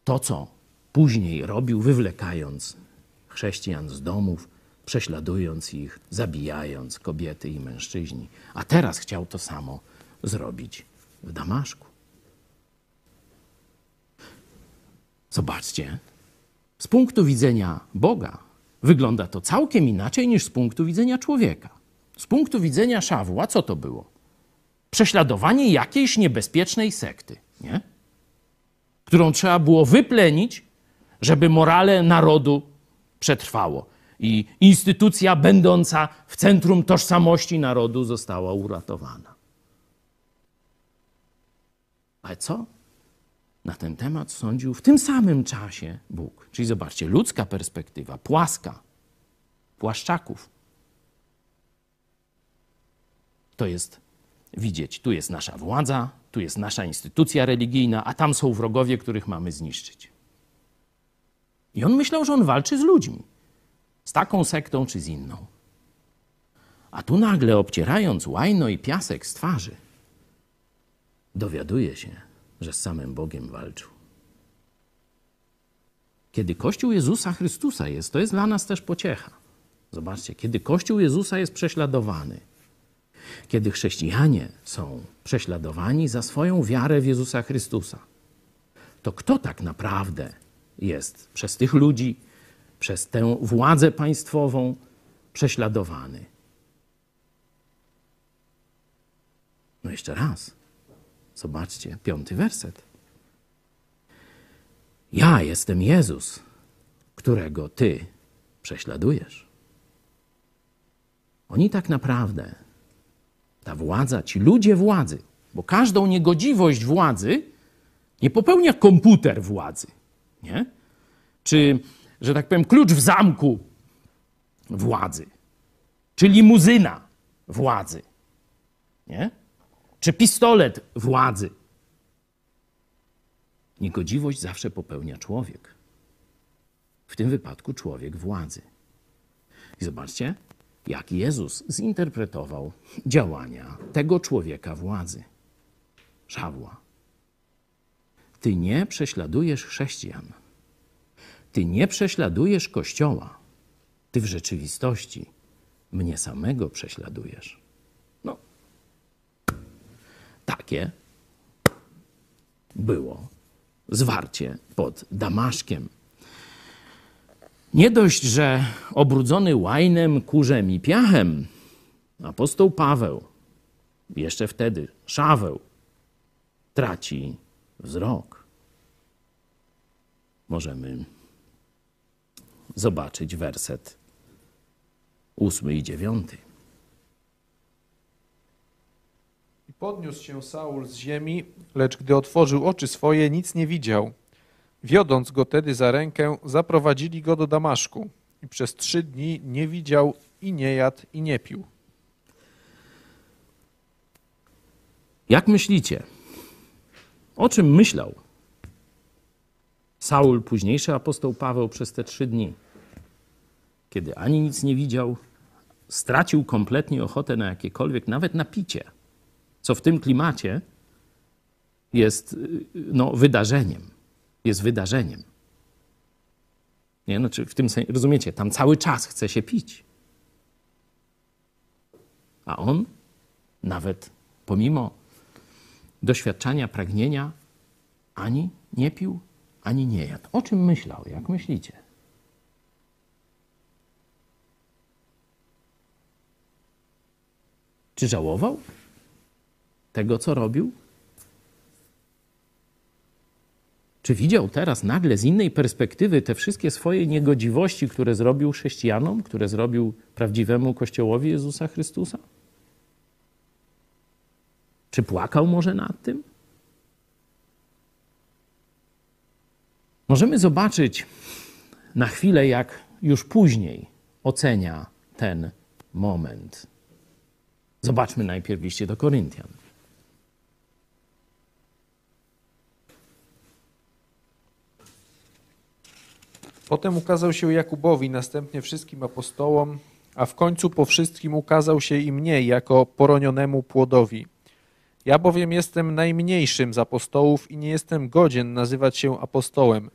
To, co później robił, wywlekając chrześcijan z domów, prześladując ich, zabijając kobiety i mężczyźni. A teraz chciał to samo zrobić w Damaszku. Zobaczcie, z punktu widzenia Boga wygląda to całkiem inaczej niż z punktu widzenia człowieka. Z punktu widzenia Szawła, co to było? Prześladowanie jakiejś niebezpiecznej sekty, nie? którą trzeba było wyplenić, żeby morale narodu przetrwało i instytucja będąca w centrum tożsamości narodu została uratowana. Ale co na ten temat sądził w tym samym czasie Bóg? Czyli zobaczcie, ludzka perspektywa, płaska, płaszczaków. To jest widzieć, tu jest nasza władza, tu jest nasza instytucja religijna, a tam są wrogowie, których mamy zniszczyć. I on myślał, że on walczy z ludźmi, z taką sektą czy z inną. A tu nagle, obcierając łajno i piasek z twarzy, dowiaduje się, że z samym Bogiem walczył. Kiedy Kościół Jezusa Chrystusa jest, to jest dla nas też pociecha. Zobaczcie, kiedy Kościół Jezusa jest prześladowany, kiedy chrześcijanie są prześladowani za swoją wiarę w Jezusa Chrystusa, to kto tak naprawdę jest przez tych ludzi, przez tę władzę państwową prześladowany? No jeszcze raz. Zobaczcie, piąty werset. Ja jestem Jezus, którego ty prześladujesz. Oni tak naprawdę, ta władza, ci ludzie władzy, bo każdą niegodziwość władzy nie popełnia komputer władzy, nie? Czy, że tak powiem, klucz w zamku władzy, czy limuzyna władzy, nie? Czy pistolet władzy. Niegodziwość zawsze popełnia człowiek. W tym wypadku człowiek władzy. I zobaczcie, jak Jezus zinterpretował działania tego człowieka władzy. Szawła. Ty nie prześladujesz chrześcijan. Ty nie prześladujesz Kościoła. Ty w rzeczywistości mnie samego prześladujesz. Takie było zwarcie pod Damaszkiem. Nie dość, że obrudzony łajnem, kurzem i piachem, apostoł Paweł, jeszcze wtedy Szaweł, traci wzrok. Możemy zobaczyć werset ósmy i dziewiąty. I podniósł się Saul z ziemi, lecz gdy otworzył oczy swoje, nic nie widział. Wiodąc go tedy za rękę, zaprowadzili go do Damaszku. I przez trzy dni nie widział i nie jadł i nie pił. Jak myślicie? O czym myślał Saul, późniejszy apostoł Paweł, przez te trzy dni? Kiedy ani nic nie widział, stracił kompletnie ochotę na jakiekolwiek, nawet na picie, co w tym klimacie jest no, wydarzeniem. Jest wydarzeniem. Nie? Znaczy w tym sensie, rozumiecie, tam cały czas chce się pić. A on nawet pomimo doświadczania, pragnienia, ani nie pił, ani nie jadł. O czym myślał? Jak myślicie? Czy żałował tego, co robił? Czy widział teraz nagle z innej perspektywy te wszystkie swoje niegodziwości, które zrobił chrześcijanom, które zrobił prawdziwemu Kościołowi Jezusa Chrystusa? Czy płakał może nad tym? Możemy zobaczyć na chwilę, jak już później ocenia ten moment. Zobaczmy najpierw liście do Koryntian. Potem ukazał się Jakubowi, następnie wszystkim apostołom, a w końcu po wszystkim ukazał się i mnie jako poronionemu płodowi. Ja bowiem jestem najmniejszym z apostołów i nie jestem godzien nazywać się apostołem,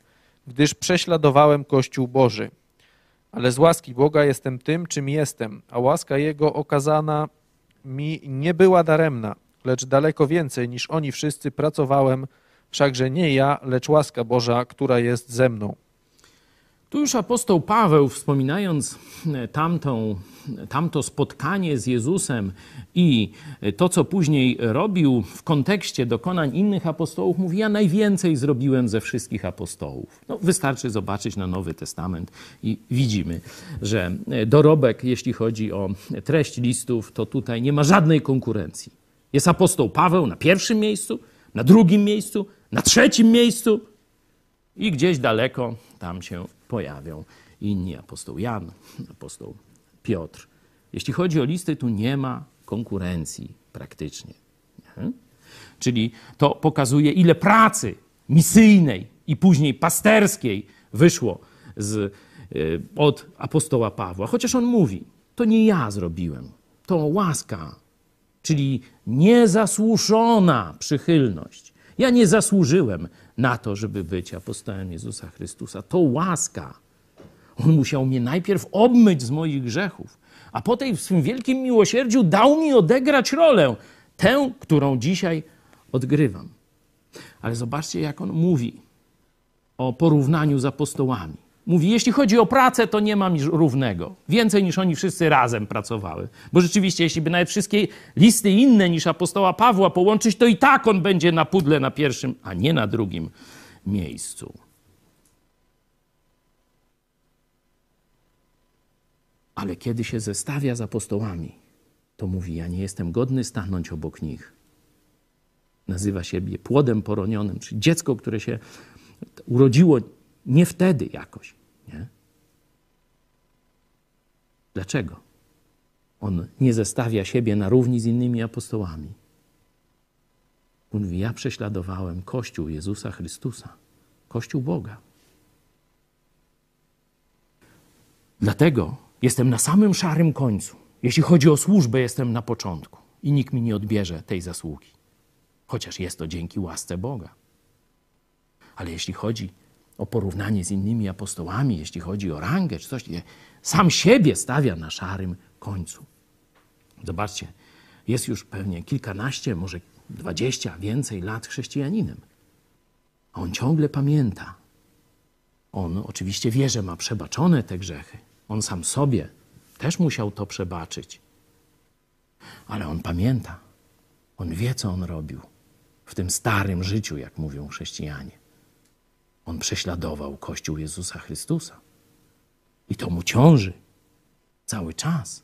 gdyż prześladowałem Kościół Boży. Ale z łaski Boga jestem tym, czym jestem, a łaska Jego okazana mi nie była daremna, lecz daleko więcej niż oni wszyscy pracowałem, wszakże nie ja, lecz łaska Boża, która jest ze mną. Tu już apostoł Paweł, wspominając e, tamtą, tamto spotkanie z Jezusem i to, co później robił w kontekście dokonań innych apostołów, mówi: Ja najwięcej zrobiłem ze wszystkich apostołów. No, wystarczy zobaczyć na Nowy Testament i widzimy, że dorobek, jeśli chodzi o treść listów, to tutaj nie ma żadnej konkurencji. Jest apostoł Paweł na pierwszym miejscu, na drugim miejscu, na trzecim miejscu i gdzieś daleko tam się pojawią inni apostoł Jan, apostoł Piotr. Jeśli chodzi o listy, tu nie ma konkurencji praktycznie. Nie? Czyli to pokazuje, ile pracy misyjnej i później pasterskiej wyszło z, y, od apostoła Pawła. Chociaż on mówi, to nie ja zrobiłem, to łaska, czyli niezasłuszona przychylność. Ja nie zasłużyłem na to, żeby być apostołem Jezusa Chrystusa. To łaska. On musiał mnie najpierw obmyć z moich grzechów, a potem w swym wielkim miłosierdziu dał mi odegrać rolę, tę, którą dzisiaj odgrywam. Ale zobaczcie, jak on mówi o porównaniu z apostołami. Mówi, jeśli chodzi o pracę, to nie mam równego. Więcej niż oni wszyscy razem pracowały. Bo rzeczywiście, jeśli by nawet wszystkie listy inne niż apostoła Pawła połączyć, to i tak on będzie na pudle na pierwszym, a nie na drugim miejscu. Ale kiedy się zestawia z apostołami, to mówi: Ja nie jestem godny stanąć obok nich. Nazywa siebie płodem poronionym, czyli dziecko, które się urodziło nie wtedy jakoś. Nie? Dlaczego? On nie zestawia siebie na równi z innymi apostołami. On mówi: Ja prześladowałem Kościół Jezusa Chrystusa, Kościół Boga. Dlatego jestem na samym szarym końcu. Jeśli chodzi o służbę, jestem na początku i nikt mi nie odbierze tej zasługi. Chociaż jest to dzięki łasce Boga. Ale jeśli chodzi o porównanie z innymi apostołami, jeśli chodzi o rangę czy coś, sam siebie stawia na szarym końcu. Zobaczcie, jest już pewnie kilkanaście, może dwadzieścia więcej lat chrześcijaninem. A on ciągle pamięta. On oczywiście wie, że ma przebaczone te grzechy. On sam sobie też musiał to przebaczyć. Ale on pamięta. On wie, co on robił w tym starym życiu, jak mówią chrześcijanie. On prześladował Kościół Jezusa Chrystusa. I to mu ciąży cały czas.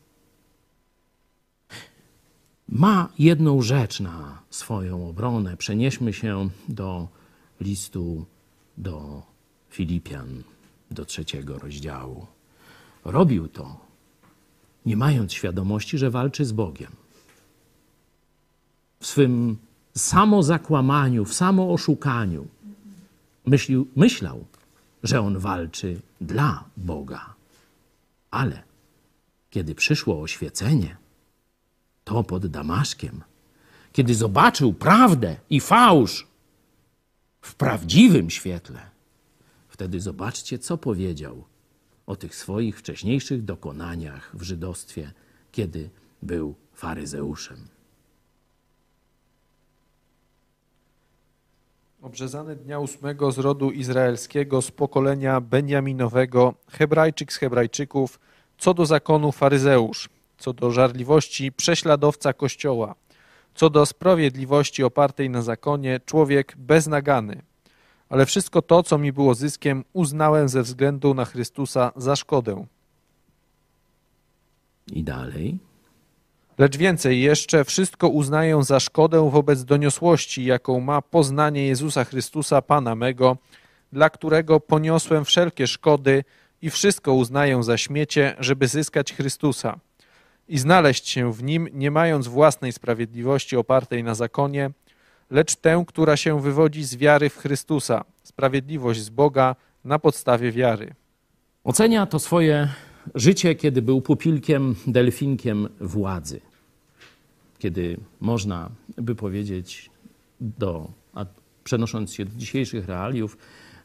Ma jedną rzecz na swoją obronę. Przenieśmy się do listu do Filipian, do trzeciego rozdziału. Robił to, nie mając świadomości, że walczy z Bogiem. W swym samozakłamaniu, w samooszukaniu myślił, myślał, że on walczy dla Boga. Ale kiedy przyszło oświecenie, to pod Damaszkiem, kiedy zobaczył prawdę i fałsz w prawdziwym świetle, wtedy zobaczcie, co powiedział o tych swoich wcześniejszych dokonaniach w żydostwie, kiedy był faryzeuszem. Obrzezany dnia ósmego z rodu izraelskiego, z pokolenia Benjaminowego, Hebrajczyk z Hebrajczyków, co do zakonu faryzeusz, co do żarliwości prześladowca Kościoła, co do sprawiedliwości opartej na zakonie człowiek beznagany. Ale wszystko to, co mi było zyskiem, uznałem ze względu na Chrystusa za szkodę. I dalej. Lecz więcej jeszcze, wszystko uznaję za szkodę wobec doniosłości, jaką ma poznanie Jezusa Chrystusa, Pana mego, dla którego poniosłem wszelkie szkody i wszystko uznaję za śmiecie, żeby zyskać Chrystusa i znaleźć się w Nim, nie mając własnej sprawiedliwości opartej na zakonie, lecz tę, która się wywodzi z wiary w Chrystusa, sprawiedliwość z Boga na podstawie wiary. Ocenia to swoje życie, kiedy był pupilkiem, delfinkiem władzy. Kiedy można by powiedzieć, do, a przenosząc się do dzisiejszych realiów,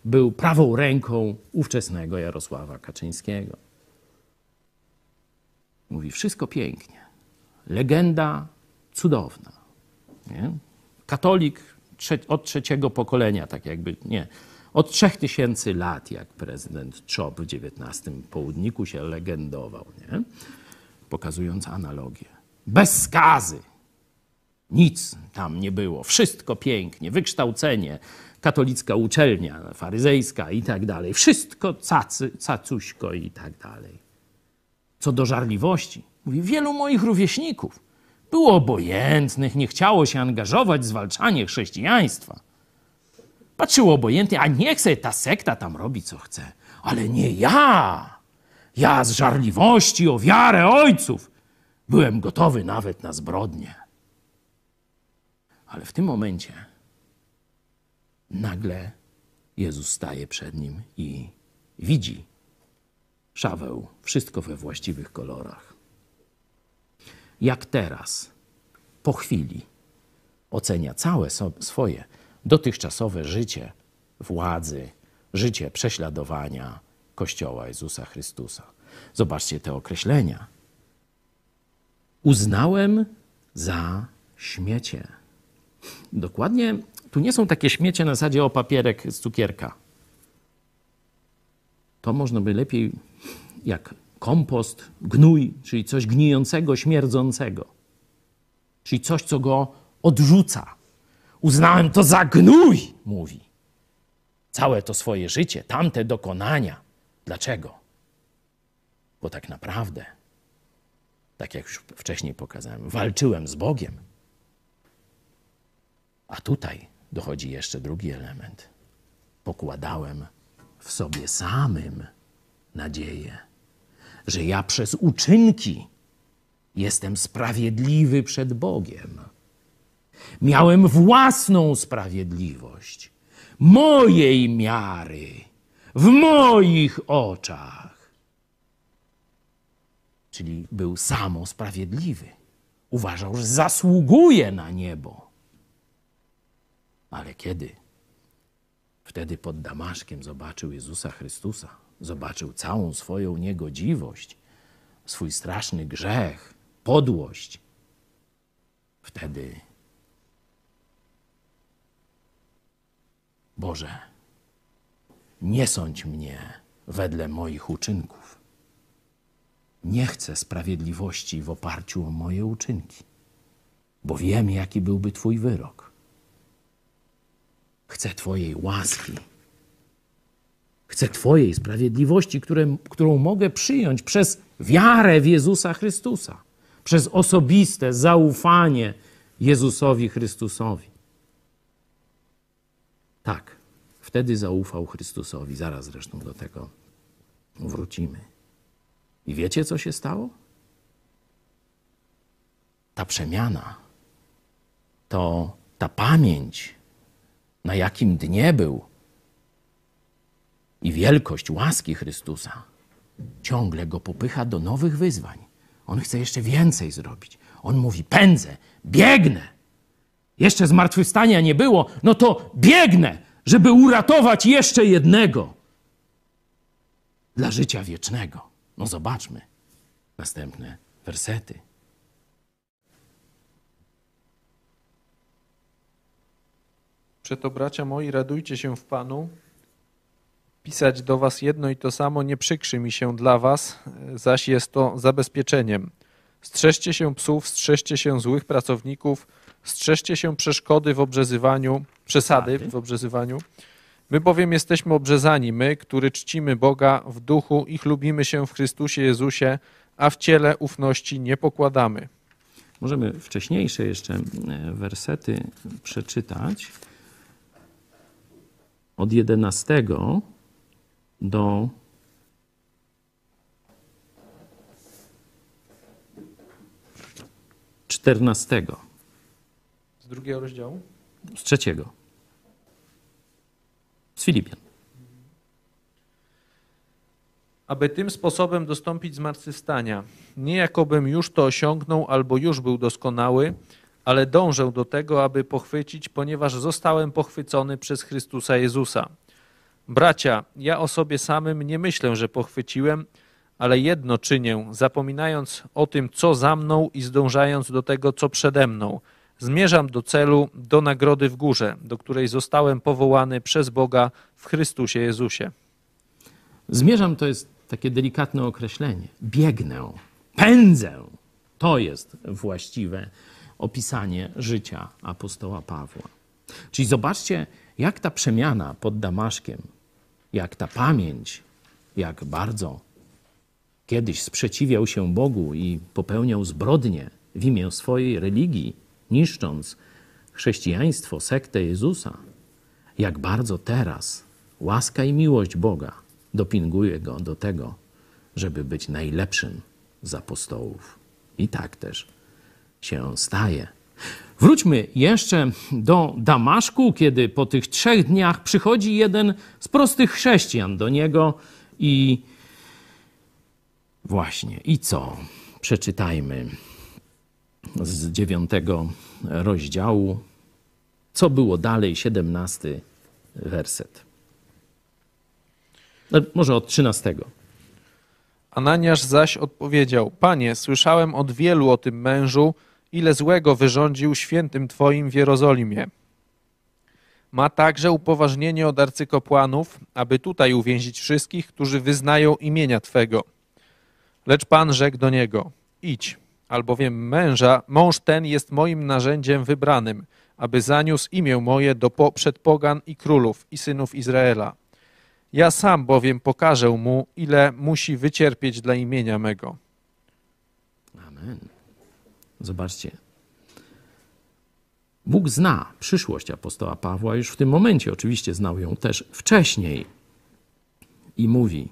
był prawą ręką ówczesnego Jarosława Kaczyńskiego. Mówi wszystko pięknie. Legenda cudowna. Nie? Katolik od trzeciego pokolenia, tak jakby, nie, od trzech tysięcy lat, jak prezydent Czop w XIX południku się legendował, nie? pokazując analogię. Bez skazy. Nic tam nie było. Wszystko pięknie, wykształcenie, katolicka uczelnia faryzejska i tak dalej. Wszystko cacy, cacuśko i tak dalej. Co do żarliwości, mówi, wielu moich rówieśników było obojętnych, nie chciało się angażować w zwalczanie chrześcijaństwa. Patrzyło obojętnie, a niech sobie ta sekta tam robi co chce. Ale nie ja. Ja z żarliwości o wiarę ojców byłem gotowy nawet na zbrodnie. Ale w tym momencie nagle Jezus staje przed nim i widzi Szaweł, wszystko we właściwych kolorach. Jak teraz, po chwili, ocenia całe swoje dotychczasowe życie władzy, życie prześladowania Kościoła Jezusa Chrystusa. Zobaczcie te określenia. Uznałem za śmiecie. Dokładnie, tu nie są takie śmiecie na zasadzie o papierek z cukierka. To można by lepiej jak kompost, gnój, czyli coś gnijącego, śmierdzącego. Czyli coś, co go odrzuca. Uznałem to za gnój, mówi. Całe to swoje życie, tamte dokonania. Dlaczego? Bo tak naprawdę, tak jak już wcześniej pokazałem, walczyłem z Bogiem. A tutaj dochodzi jeszcze drugi element. Pokładałem w sobie samym nadzieję, że ja przez uczynki jestem sprawiedliwy przed Bogiem. Miałem własną sprawiedliwość, mojej miary, w moich oczach. Czyli był samo sprawiedliwy. Uważał, że zasługuje na niebo. Ale kiedy? Wtedy pod Damaszkiem zobaczył Jezusa Chrystusa, zobaczył całą swoją niegodziwość, swój straszny grzech, podłość. Wtedy, Boże, nie sądź mnie wedle moich uczynków. Nie chcę sprawiedliwości w oparciu o moje uczynki, bo wiem, jaki byłby Twój wyrok. Chcę Twojej łaski. Chcę Twojej sprawiedliwości, które, którą mogę przyjąć przez wiarę w Jezusa Chrystusa, przez osobiste zaufanie Jezusowi Chrystusowi. Tak, wtedy zaufał Chrystusowi. Zaraz zresztą do tego wrócimy. I wiecie, co się stało? Ta przemiana, to ta pamięć, na jakim dnie był i wielkość łaski Chrystusa ciągle go popycha do nowych wyzwań. On chce jeszcze więcej zrobić. On mówi: pędzę, biegnę. Jeszcze zmartwychwstania nie było, no to biegnę, żeby uratować jeszcze jednego dla życia wiecznego. No zobaczmy następne wersety. Przeto, bracia moi, radujcie się w Panu. Pisać do was jedno i to samo nie przykrzy mi się dla was, zaś jest to zabezpieczeniem. Strzeżcie się psów, strzeżcie się złych pracowników, strzeżcie się przeszkody w obrzezywaniu, przesady w obrzezywaniu. My bowiem jesteśmy obrzezani, my, który czcimy Boga w duchu i chlubimy się w Chrystusie Jezusie, a w ciele ufności nie pokładamy. Możemy wcześniejsze jeszcze e, wersety przeczytać. Od 11 do czternastego, Z drugiego rozdziału. z trzeciego. Z Filipian. aby tym sposobem dostąpić zmartwychwstania. Nie jakobym już to osiągnął albo już był doskonały, ale dążę do tego, aby pochwycić, ponieważ zostałem pochwycony przez Chrystusa Jezusa. Bracia, ja o sobie samym nie myślę, że pochwyciłem, ale jedno czynię, zapominając o tym, co za mną i zdążając do tego, co przede mną. Zmierzam do celu, do nagrody w górze, do której zostałem powołany przez Boga w Chrystusie Jezusie. Zmierzam to jest takie delikatne określenie. Biegnę, pędzę. To jest właściwe opisanie życia apostoła Pawła. Czyli zobaczcie, jak ta przemiana pod Damaszkiem, jak ta pamięć, jak bardzo kiedyś sprzeciwiał się Bogu i popełniał zbrodnie w imię swojej religii, niszcząc chrześcijaństwo, sektę Jezusa, jak bardzo teraz łaska i miłość Boga dopinguje go do tego, żeby być najlepszym z apostołów. I tak też się staje. Wróćmy jeszcze do Damaszku, kiedy po tych trzech dniach przychodzi jeden z prostych chrześcijan do niego i właśnie, i co? Przeczytajmy z dziewiątego rozdziału. Co było dalej? Siedemnasty werset. No, Może od trzynastego. Ananiasz zaś odpowiedział: Panie, słyszałem od wielu o tym mężu, ile złego wyrządził świętym Twoim w Jerozolimie. Ma także upoważnienie od arcykapłanów, aby tutaj uwięzić wszystkich, którzy wyznają imienia Twego. Lecz Pan rzekł do niego: Idź, albowiem męża, mąż ten jest moim narzędziem wybranym, aby zaniósł imię moje do po, przed pogan i królów i synów Izraela. Ja sam bowiem pokażę mu, ile musi wycierpieć dla imienia mego. Amen. Zobaczcie. Bóg zna przyszłość apostoła Pawła już w tym momencie, oczywiście znał ją też wcześniej. I mówi: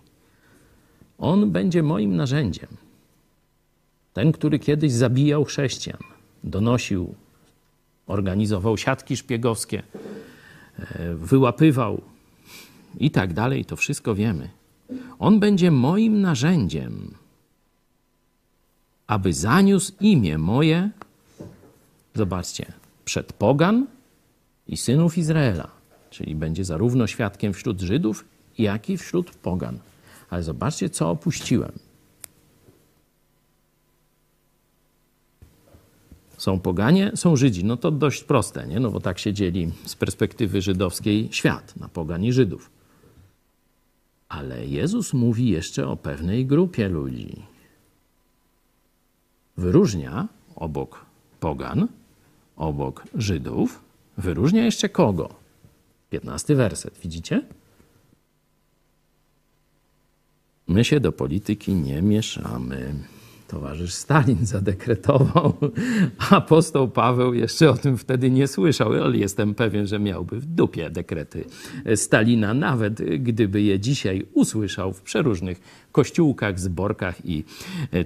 On będzie moim narzędziem. Ten, który kiedyś zabijał chrześcijan, donosił, organizował siatki szpiegowskie, e, wyłapywał i tak dalej, to wszystko wiemy. On będzie moim narzędziem aby zaniósł imię moje, zobaczcie, przed pogan i synów Izraela. Czyli będzie zarówno świadkiem wśród Żydów, jak i wśród pogan. Ale zobaczcie, co opuściłem. Są poganie, są Żydzi. No to dość proste, nie? No bo tak się dzieli z perspektywy żydowskiej świat na pogan i Żydów. Ale Jezus mówi jeszcze o pewnej grupie ludzi wyróżnia obok pogan, obok Żydów, wyróżnia jeszcze kogo? 15 werset, widzicie? My się do polityki nie mieszamy. Towarzysz Stalin zadekretował. Apostoł Paweł jeszcze o tym wtedy nie słyszał, ale jestem pewien, że miałby w dupie dekrety Stalina, nawet gdyby je dzisiaj usłyszał w przeróżnych kościółkach, zborkach i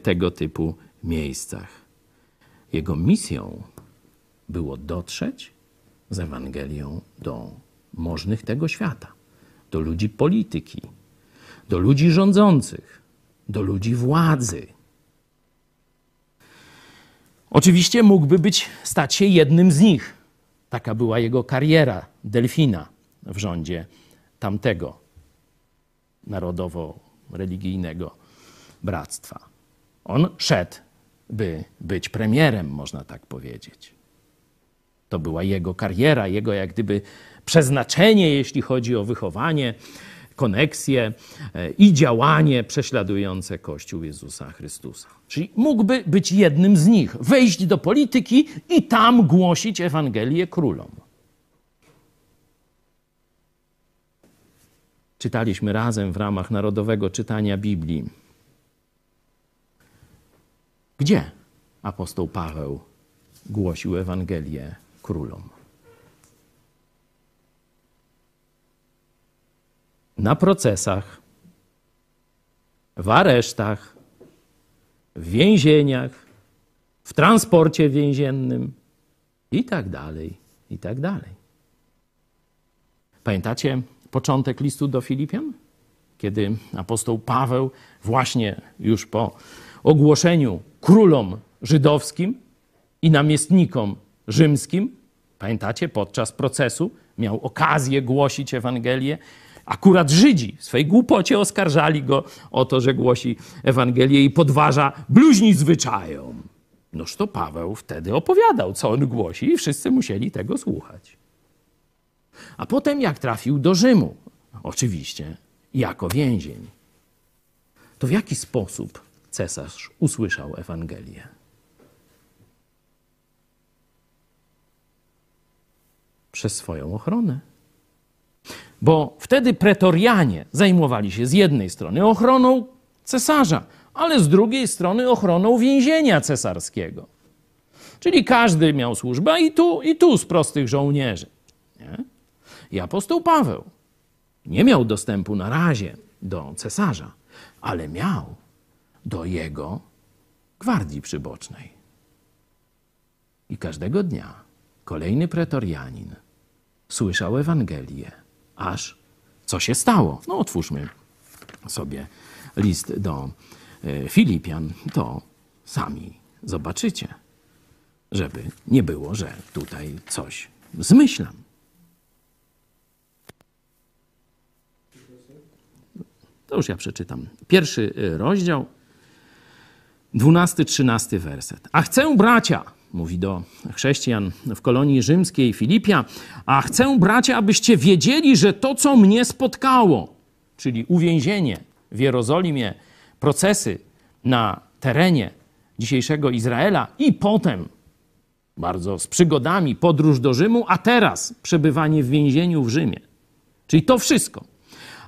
tego typu miejscach. Jego misją było dotrzeć z Ewangelią do możnych tego świata, do ludzi polityki, do ludzi rządzących, do ludzi władzy. Oczywiście mógłby być, stać się jednym z nich. Taka była jego kariera delfina w rządzie tamtego narodowo-religijnego bractwa. On szedł by być premierem, można tak powiedzieć. To była jego kariera, jego jak gdyby przeznaczenie, jeśli chodzi o wychowanie, koneksje e, i działanie prześladujące Kościół Jezusa Chrystusa. Czyli mógłby być jednym z nich, wejść do polityki i tam głosić Ewangelię królom. Czytaliśmy razem w ramach narodowego czytania Biblii gdzie apostoł Paweł głosił Ewangelię królom? Na procesach, w aresztach, w więzieniach, w transporcie więziennym i tak dalej, i tak dalej. Pamiętacie początek listu do Filipian? Kiedy apostoł Paweł właśnie już po ogłoszeniu królom żydowskim i namiestnikom rzymskim, pamiętacie, podczas procesu miał okazję głosić Ewangelię. Akurat Żydzi w swej głupocie oskarżali go o to, że głosi Ewangelię i podważa bluźni zwyczajom. Noż to Paweł wtedy opowiadał, co on głosi, i wszyscy musieli tego słuchać. A potem, jak trafił do Rzymu, oczywiście jako więzień, to w jaki sposób cesarz usłyszał Ewangelię. Przez swoją ochronę. Bo wtedy pretorianie zajmowali się z jednej strony ochroną cesarza, ale z drugiej strony ochroną więzienia cesarskiego. Czyli każdy miał służbę i tu, i tu z prostych żołnierzy. Nie? I apostoł Paweł nie miał dostępu na razie do cesarza, ale miał do jego gwardii przybocznej. I każdego dnia kolejny pretorianin słyszał Ewangelię, aż co się stało? No, otwórzmy sobie list do e, Filipian, to sami zobaczycie, żeby nie było, że tutaj coś zmyślam. To już ja przeczytam. Pierwszy y, rozdział, dwunasty, trzynasty werset. A chcę, bracia, mówi do chrześcijan w kolonii rzymskiej Filipia, a chcę, bracia, abyście wiedzieli, że to, co mnie spotkało, czyli uwięzienie w Jerozolimie, procesy na terenie dzisiejszego Izraela i potem bardzo z przygodami podróż do Rzymu, a teraz przebywanie w więzieniu w Rzymie. Czyli to wszystko.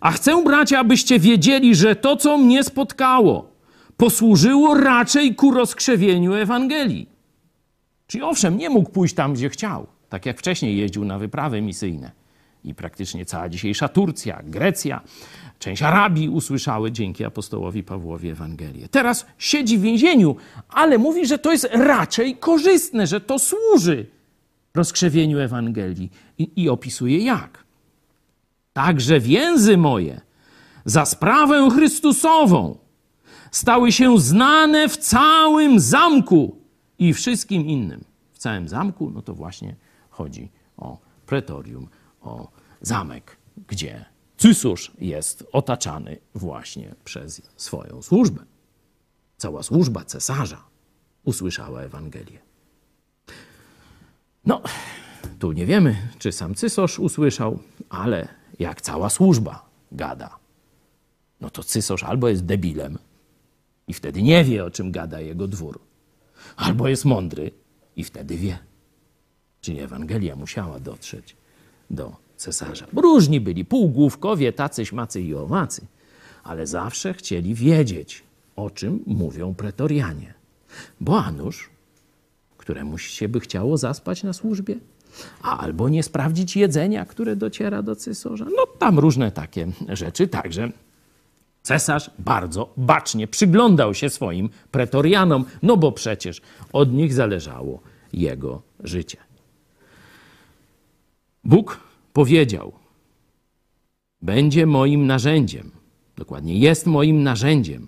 A chcę, bracia, abyście wiedzieli, że to, co mnie spotkało, posłużyło raczej ku rozkrzewieniu Ewangelii. Czyli owszem, nie mógł pójść tam, gdzie chciał, tak jak wcześniej jeździł na wyprawy misyjne. I praktycznie cała dzisiejsza Turcja, Grecja, część Arabii usłyszały dzięki apostołowi Pawłowi Ewangelię. Teraz siedzi w więzieniu, ale mówi, że to jest raczej korzystne, że to służy rozkrzewieniu Ewangelii. I, i opisuje jak. Także więzy moje za sprawę Chrystusową stały się znane w całym zamku i wszystkim innym. W całym zamku, no to właśnie chodzi o pretorium, o zamek, gdzie cysarz jest otaczany właśnie przez swoją służbę. Cała służba cesarza usłyszała Ewangelię. No, tu nie wiemy, czy sam cysarz usłyszał, ale jak cała służba gada, no to cysarz albo jest debilem i wtedy nie wie, o czym gada jego dwór, albo jest mądry i wtedy wie. Czyli Ewangelia musiała dotrzeć do cesarza. Różni byli, półgłówkowie, tacy, śmacy i owacy, ale zawsze chcieli wiedzieć, o czym mówią pretorianie. Bo Anusz, któremu się by chciało zaspać na służbie, albo nie sprawdzić jedzenia, które dociera do cesarza. No tam różne takie rzeczy. Także cesarz bardzo bacznie przyglądał się swoim pretorianom, no bo przecież od nich zależało jego życie. Bóg powiedział: Będzie moim narzędziem, dokładnie jest moim narzędziem.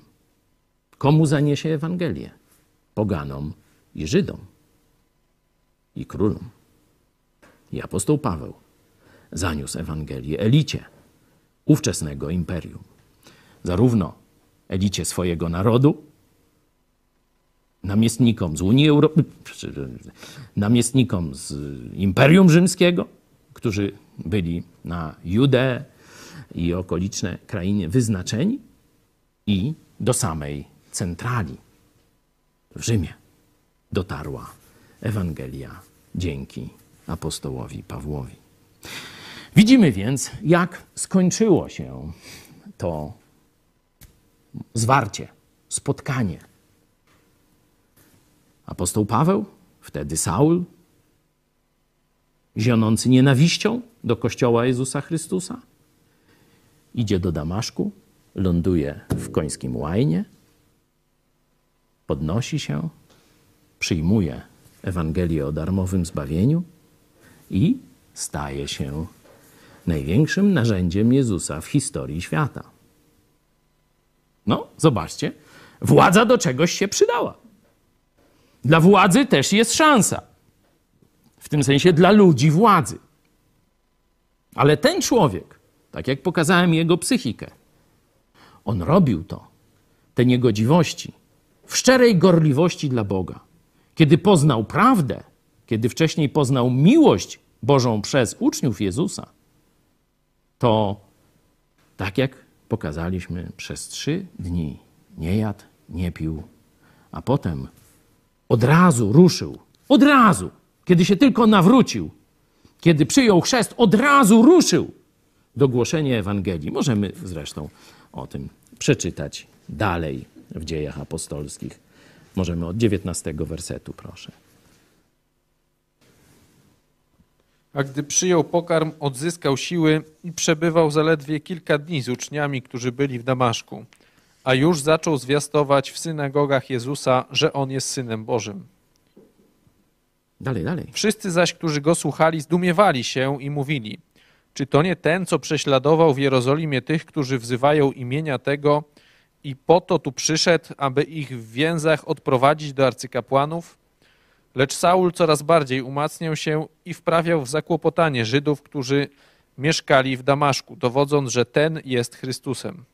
Komu zaniesie Ewangelię? Poganom i Żydom i królom. I apostoł Paweł zaniósł Ewangelię elicie ówczesnego imperium. Zarówno elicie swojego narodu, namiestnikom z Unii Europejskiej, namiestnikom z Imperium Rzymskiego, którzy byli na Judeę i okoliczne krainy wyznaczeni, i do samej centrali w Rzymie dotarła Ewangelia dzięki apostołowi Pawłowi. Widzimy więc, jak skończyło się to zwarcie, spotkanie. Apostoł Paweł, wtedy Saul, zionący nienawiścią do kościoła Jezusa Chrystusa, idzie do Damaszku, ląduje w końskim łajnie, podnosi się, przyjmuje Ewangelię o darmowym zbawieniu i staje się największym narzędziem Jezusa w historii świata. No, zobaczcie, władza do czegoś się przydała. Dla władzy też jest szansa. W tym sensie dla ludzi władzy. Ale ten człowiek, tak jak pokazałem jego psychikę, on robił to, te niegodziwości, w szczerej gorliwości dla Boga. Kiedy poznał prawdę, kiedy wcześniej poznał miłość Bożą przez uczniów Jezusa, to tak jak pokazaliśmy, przez trzy dni nie jadł, nie pił, a potem od razu ruszył, od razu, kiedy się tylko nawrócił, kiedy przyjął chrzest, od razu ruszył do głoszenia Ewangelii. Możemy zresztą o tym przeczytać dalej w dziejach apostolskich. Możemy od 19 wersetu, proszę. A gdy przyjął pokarm, odzyskał siły i przebywał zaledwie kilka dni z uczniami, którzy byli w Damaszku. A już zaczął zwiastować w synagogach Jezusa, że On jest Synem Bożym. Dalej, dalej. Wszyscy zaś, którzy go słuchali, zdumiewali się i mówili: Czy to nie ten, co prześladował w Jerozolimie tych, którzy wzywają imienia tego i po to tu przyszedł, aby ich w więzach odprowadzić do arcykapłanów? Lecz Saul coraz bardziej umacniał się i wprawiał w zakłopotanie Żydów, którzy mieszkali w Damaszku, dowodząc, że ten jest Chrystusem.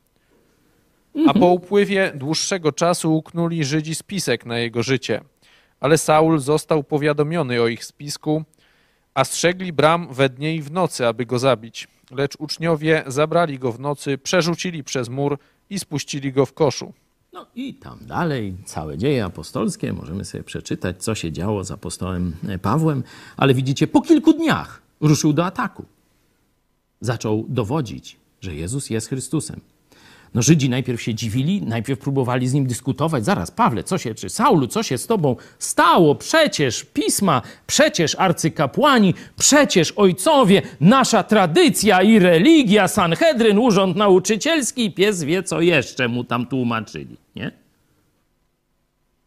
A po upływie dłuższego czasu uknuli Żydzi spisek na jego życie. Ale Saul został powiadomiony o ich spisku, a strzegli bram we dnie i w nocy, aby go zabić. Lecz uczniowie zabrali go w nocy, przerzucili przez mur i spuścili go w koszu. No i tam dalej, całe dzieje apostolskie, możemy sobie przeczytać, co się działo z apostołem Pawłem, ale widzicie, po kilku dniach ruszył do ataku. Zaczął dowodzić, że Jezus jest Chrystusem. No Żydzi najpierw się dziwili, najpierw próbowali z nim dyskutować. Zaraz, Pawle, co się, czy Saulu, co się z tobą stało? Przecież pisma, przecież arcykapłani, przecież ojcowie, nasza tradycja i religia, Sanhedryn, urząd nauczycielski pies wie, co jeszcze mu tam tłumaczyli, nie?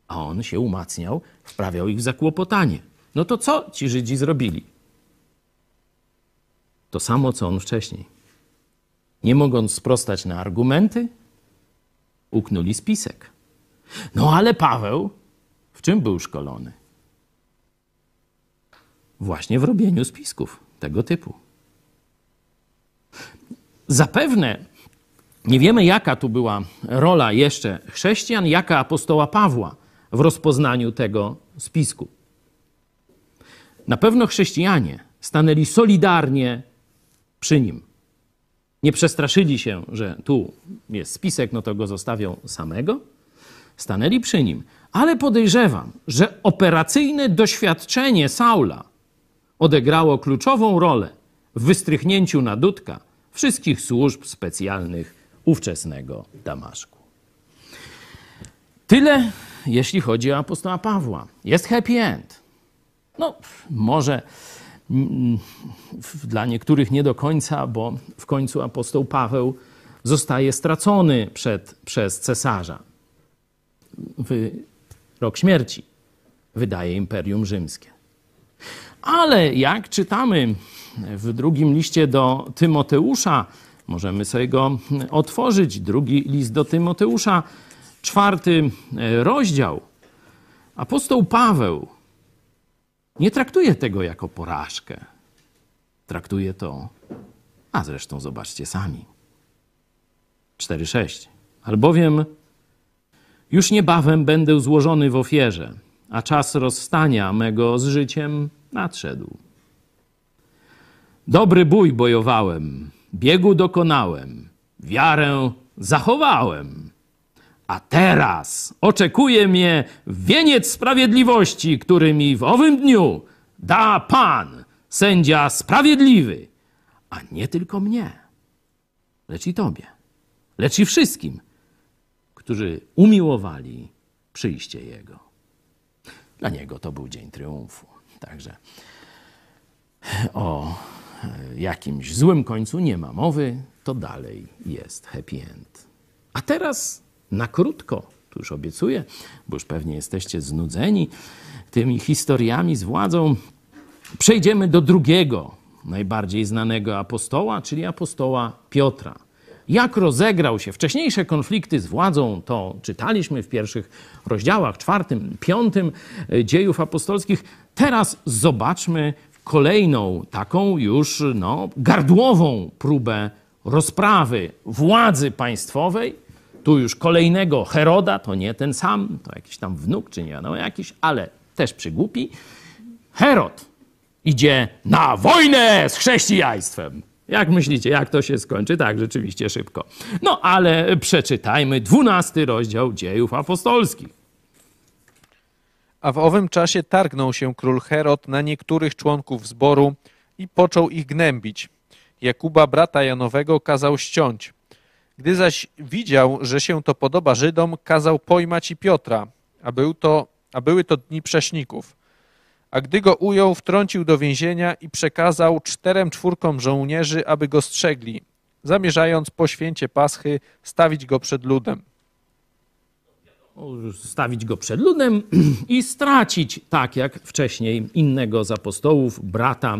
A on się umacniał, wprawiał ich w zakłopotanie. No to co ci Żydzi zrobili? To samo, co on wcześniej. Nie mogąc sprostać na argumenty, uknuli spisek. No ale Paweł w czym był szkolony? Właśnie w robieniu spisków tego typu. Zapewne nie wiemy, jaka tu była rola jeszcze chrześcijan, jaka apostoła Pawła w rozpoznaniu tego spisku. Na pewno chrześcijanie stanęli solidarnie przy nim. Nie przestraszyli się, że tu jest spisek, no to go zostawią samego. Stanęli przy nim. Ale podejrzewam, że operacyjne doświadczenie Saula odegrało kluczową rolę w wystrychnięciu na dudka wszystkich służb specjalnych ówczesnego Damaszku. Tyle, jeśli chodzi o apostoła Pawła. Jest happy end. No, może dla niektórych nie do końca, bo w końcu apostoł Paweł zostaje stracony przed, przez cesarza. Wyrok śmierci wydaje Imperium Rzymskie. Ale jak czytamy w drugim liście do Tymoteusza, możemy sobie go otworzyć, drugi list do Tymoteusza, czwarty e, rozdział. Apostoł Paweł nie traktuje tego jako porażkę. Traktuje to, a zresztą zobaczcie sami. 4:6. Albowiem już niebawem będę złożony w ofierze, a czas rozstania mego z życiem nadszedł. Dobry bój bojowałem, biegu dokonałem, wiarę zachowałem. A teraz oczekuje mnie wieniec sprawiedliwości, który mi w owym dniu da Pan, sędzia sprawiedliwy, a nie tylko mnie, lecz i Tobie, lecz i wszystkim, którzy umiłowali przyjście Jego. Dla Niego to był dzień triumfu. Także o jakimś złym końcu nie ma mowy, to dalej jest happy end. A teraz na krótko, tu już obiecuję, bo już pewnie jesteście znudzeni tymi historiami z władzą, przejdziemy do drugiego, najbardziej znanego apostoła, czyli apostoła Piotra. Jak rozegrał się wcześniejsze konflikty z władzą, to czytaliśmy w pierwszych rozdziałach, czwartym, piątym dziejów apostolskich. Teraz zobaczmy kolejną taką już no, gardłową próbę rozprawy władzy państwowej. Tu już kolejnego Heroda, to nie ten sam, to jakiś tam wnuk, czy nie wiadomo jakiś, ale też przygłupi. Herod idzie na wojnę z chrześcijaństwem. Jak myślicie, jak to się skończy? Tak, rzeczywiście szybko. No ale przeczytajmy dwunasty rozdział dziejów apostolskich. A w owym czasie targnął się król Herod na niektórych członków zboru i począł ich gnębić. Jakuba, brata Janowego, kazał ściąć. Gdy zaś widział, że się to podoba Żydom, kazał pojmać i Piotra, a, był to, a były to dni prześników. A gdy go ujął, wtrącił do więzienia i przekazał czterem czwórkom żołnierzy, aby go strzegli, zamierzając po święcie Paschy stawić go przed ludem. stawić go przed ludem [clears throat] i stracić, tak jak wcześniej innego z apostołów, brata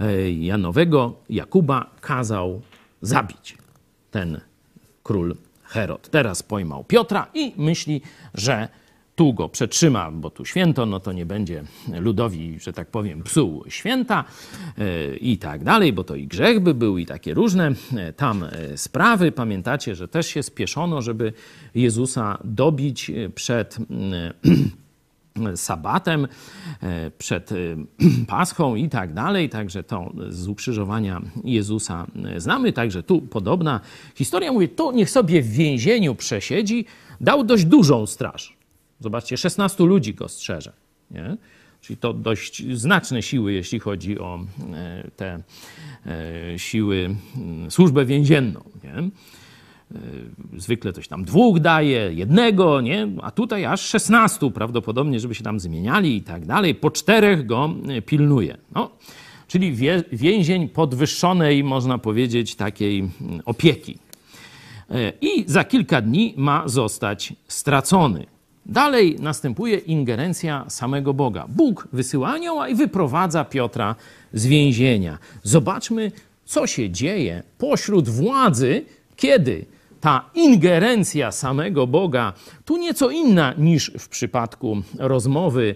e, Janowego, Jakuba, kazał zabić ten król Herod. Teraz pojmał Piotra i myśli, że tu go przetrzyma, bo tu święto, no to nie będzie ludowi, że tak powiem, psuł święta e, i tak dalej, bo to i grzech by był i takie różne e, tam e, sprawy. Pamiętacie, że też się spieszono, żeby Jezusa dobić przed [clears throat] sabatem, przed [clears throat] Paschą i tak dalej. Także to z ukrzyżowania Jezusa znamy. Także tu podobna historia. Mówię, tu niech sobie w więzieniu przesiedzi. Dał dość dużą straż. Zobaczcie, 16 ludzi go strzeże. Nie? Czyli to dość znaczne siły, jeśli chodzi o e, te e, siły, mm, służbę więzienną. Nie? E, zwykle coś tam dwóch daje, jednego, nie? a tutaj aż 16 prawdopodobnie, żeby się tam zmieniali i tak dalej. Po czterech go pilnuje. No, czyli więzień podwyższonej, można powiedzieć, takiej mm, opieki. I za kilka dni ma zostać stracony. Dalej następuje ingerencja samego Boga. Bóg wysyła anioła i wyprowadza Piotra z więzienia. Zobaczmy, co się dzieje pośród władzy, kiedy ta ingerencja samego Boga, tu nieco inna niż w przypadku rozmowy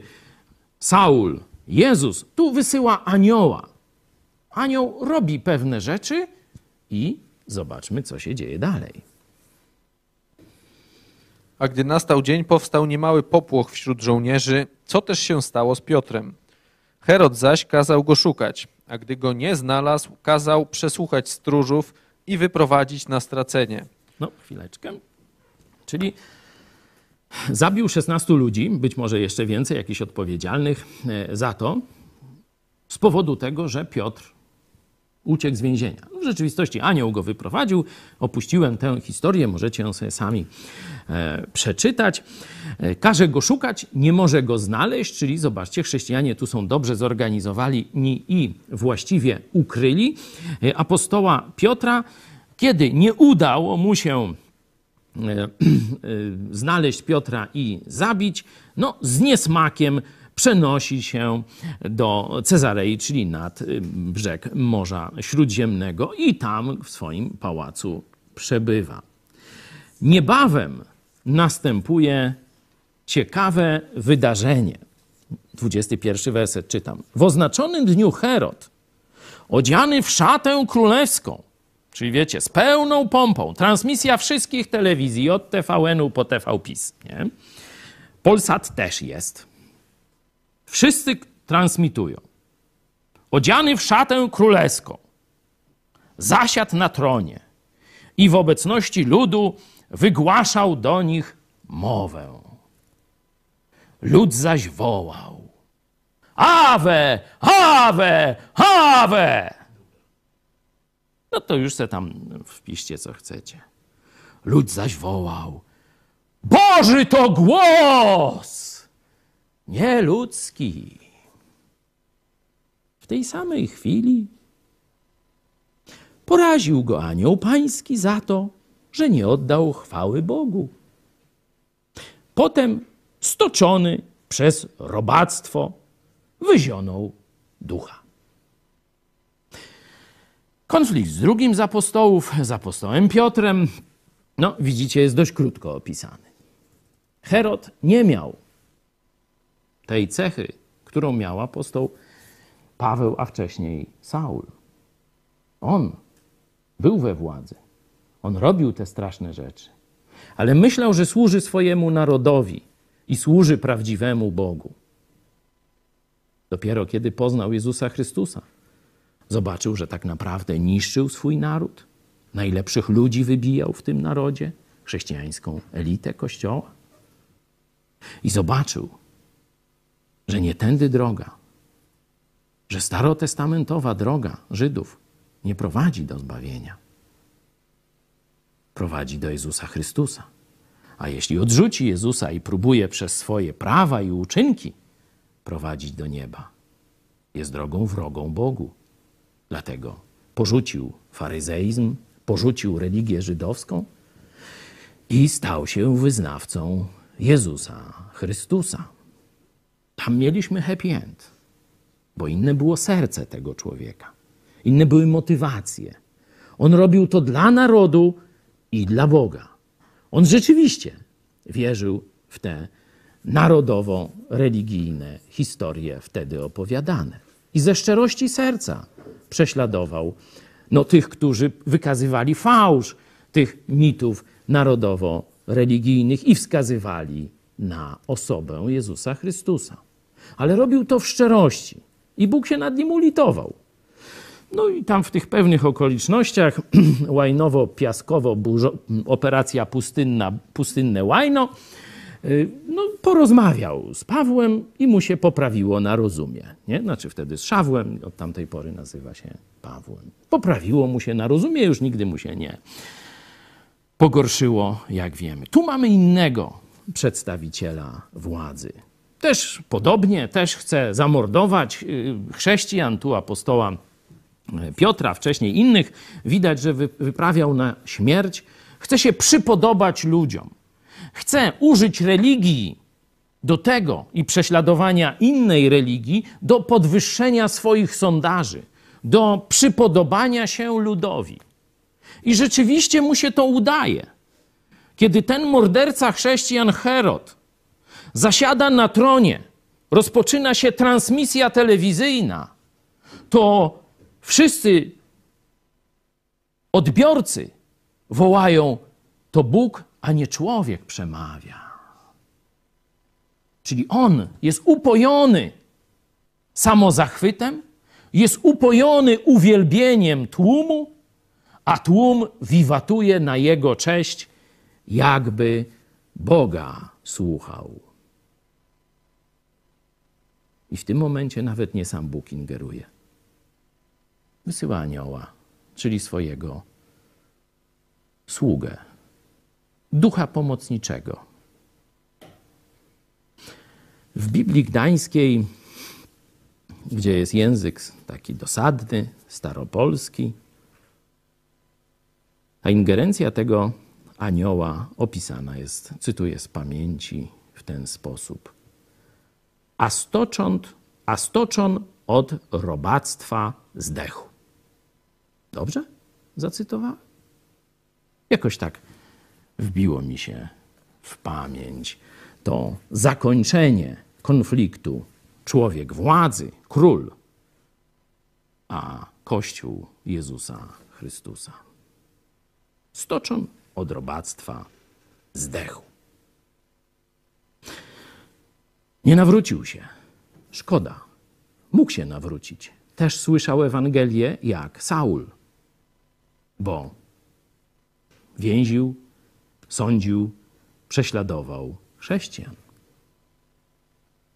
Saul, Jezus, tu wysyła anioła. Anioł robi pewne rzeczy i zobaczmy, co się dzieje dalej. A gdy nastał dzień, powstał niemały popłoch wśród żołnierzy, co też się stało z Piotrem. Herod zaś kazał go szukać, a gdy go nie znalazł, kazał przesłuchać stróżów i wyprowadzić na stracenie. No, chwileczkę. Czyli zabił 16 ludzi, być może jeszcze więcej, jakichś odpowiedzialnych e, za to, z powodu tego, że Piotr uciekł z więzienia. W rzeczywistości anioł go wyprowadził. Opuściłem tę historię, możecie ją sobie sami e, przeczytać. E, każe go szukać, nie może go znaleźć, czyli zobaczcie, chrześcijanie tu są dobrze zorganizowani i właściwie ukryli apostoła Piotra. Kiedy nie udało mu się e, [clears throat] e, znaleźć Piotra i zabić, no z niesmakiem przenosi się do Cezarei, czyli nad y, brzeg Morza Śródziemnego i tam w swoim pałacu przebywa. Niebawem następuje ciekawe wydarzenie. 21 werset czytam. W oznaczonym dniu Herod, odziany w szatę królewską, czyli wiecie, z pełną pompą, transmisja wszystkich telewizji, od TVN-u po TV PiS, nie? Polsat też jest. Wszyscy transmitują. Odziany w szatę królewską, zasiadł na tronie i w obecności ludu wygłaszał do nich mowę. Lud zaś wołał: Awe, awe, awe! No to już se tam wpiszcie, co chcecie. Lud zaś wołał: Boży to głos! nieludzki. W tej samej chwili poraził go anioł pański za to, że nie oddał chwały Bogu. Potem stoczony przez robactwo wyzionął ducha. Konflikt z drugim z apostołów, z apostołem Piotrem, no widzicie, jest dość krótko opisany. Herod nie miał tej cechy, którą miał apostoł Paweł, a wcześniej Saul. On był we władzy. On robił te straszne rzeczy. Ale myślał, że służy swojemu narodowi i służy prawdziwemu Bogu. Dopiero kiedy poznał Jezusa Chrystusa, zobaczył, że tak naprawdę niszczył swój naród, najlepszych ludzi wybijał w tym narodzie, chrześcijańską elitę kościoła. I zobaczył, że nie tędy droga, że starotestamentowa droga Żydów nie prowadzi do zbawienia. Prowadzi do Jezusa Chrystusa. A jeśli odrzuci Jezusa i próbuje przez swoje prawa i uczynki prowadzić do nieba, jest drogą wrogą Bogu. Dlatego porzucił faryzeizm, porzucił religię żydowską i stał się wyznawcą Jezusa Chrystusa. Tam mieliśmy happy end, bo inne było serce tego człowieka, inne były motywacje. On robił to dla narodu i dla Boga. On rzeczywiście wierzył w te narodowo-religijne historie wtedy opowiadane. I ze szczerości serca prześladował no, tych, którzy wykazywali fałsz tych mitów narodowo-religijnych i wskazywali na osobę Jezusa Chrystusa. Ale robił to w szczerości i Bóg się nad nim ulitował. No i tam w tych pewnych okolicznościach, [clears throat] łajnowo-piaskowo, operacja pustynna, pustynne łajno, no, porozmawiał z Pawłem i mu się poprawiło na rozumie. Nie? Znaczy wtedy z Szawłem, od tamtej pory nazywa się Pawłem. Poprawiło mu się na rozumie, już nigdy mu się nie pogorszyło, jak wiemy. Tu mamy innego przedstawiciela władzy. Też podobnie, też chce zamordować y, chrześcijan, tu apostoła Piotra, wcześniej innych, widać, że wyprawiał na śmierć. Chce się przypodobać ludziom. Chce użyć religii do tego i prześladowania innej religii do podwyższenia swoich sondaży, do przypodobania się ludowi. I rzeczywiście mu się to udaje. Kiedy ten morderca chrześcijan Herod zasiada na tronie, rozpoczyna się transmisja telewizyjna, to wszyscy odbiorcy wołają: To Bóg, a nie człowiek przemawia. Czyli on jest upojony samozachwytem, jest upojony uwielbieniem tłumu, a tłum wiwatuje na jego cześć, jakby Boga słuchał. I w tym momencie nawet nie sam Bóg ingeruje. Wysyła anioła, czyli swojego sługę, ducha pomocniczego. W Biblii Gdańskiej, gdzie jest język taki dosadny, staropolski, a ingerencja tego anioła opisana jest, cytuję z pamięci, w ten sposób. A stocząd, a stoczon od robactwa zdechł. Dobrze zacytowałem? Jakoś tak wbiło mi się w pamięć to zakończenie konfliktu człowiek władzy, król, a Kościół Jezusa Chrystusa. Stoczon od robactwa zdechł. Nie nawrócił się. Szkoda. Mógł się nawrócić. Też słyszał Ewangelię jak Saul, bo więził, sądził, prześladował chrześcijan.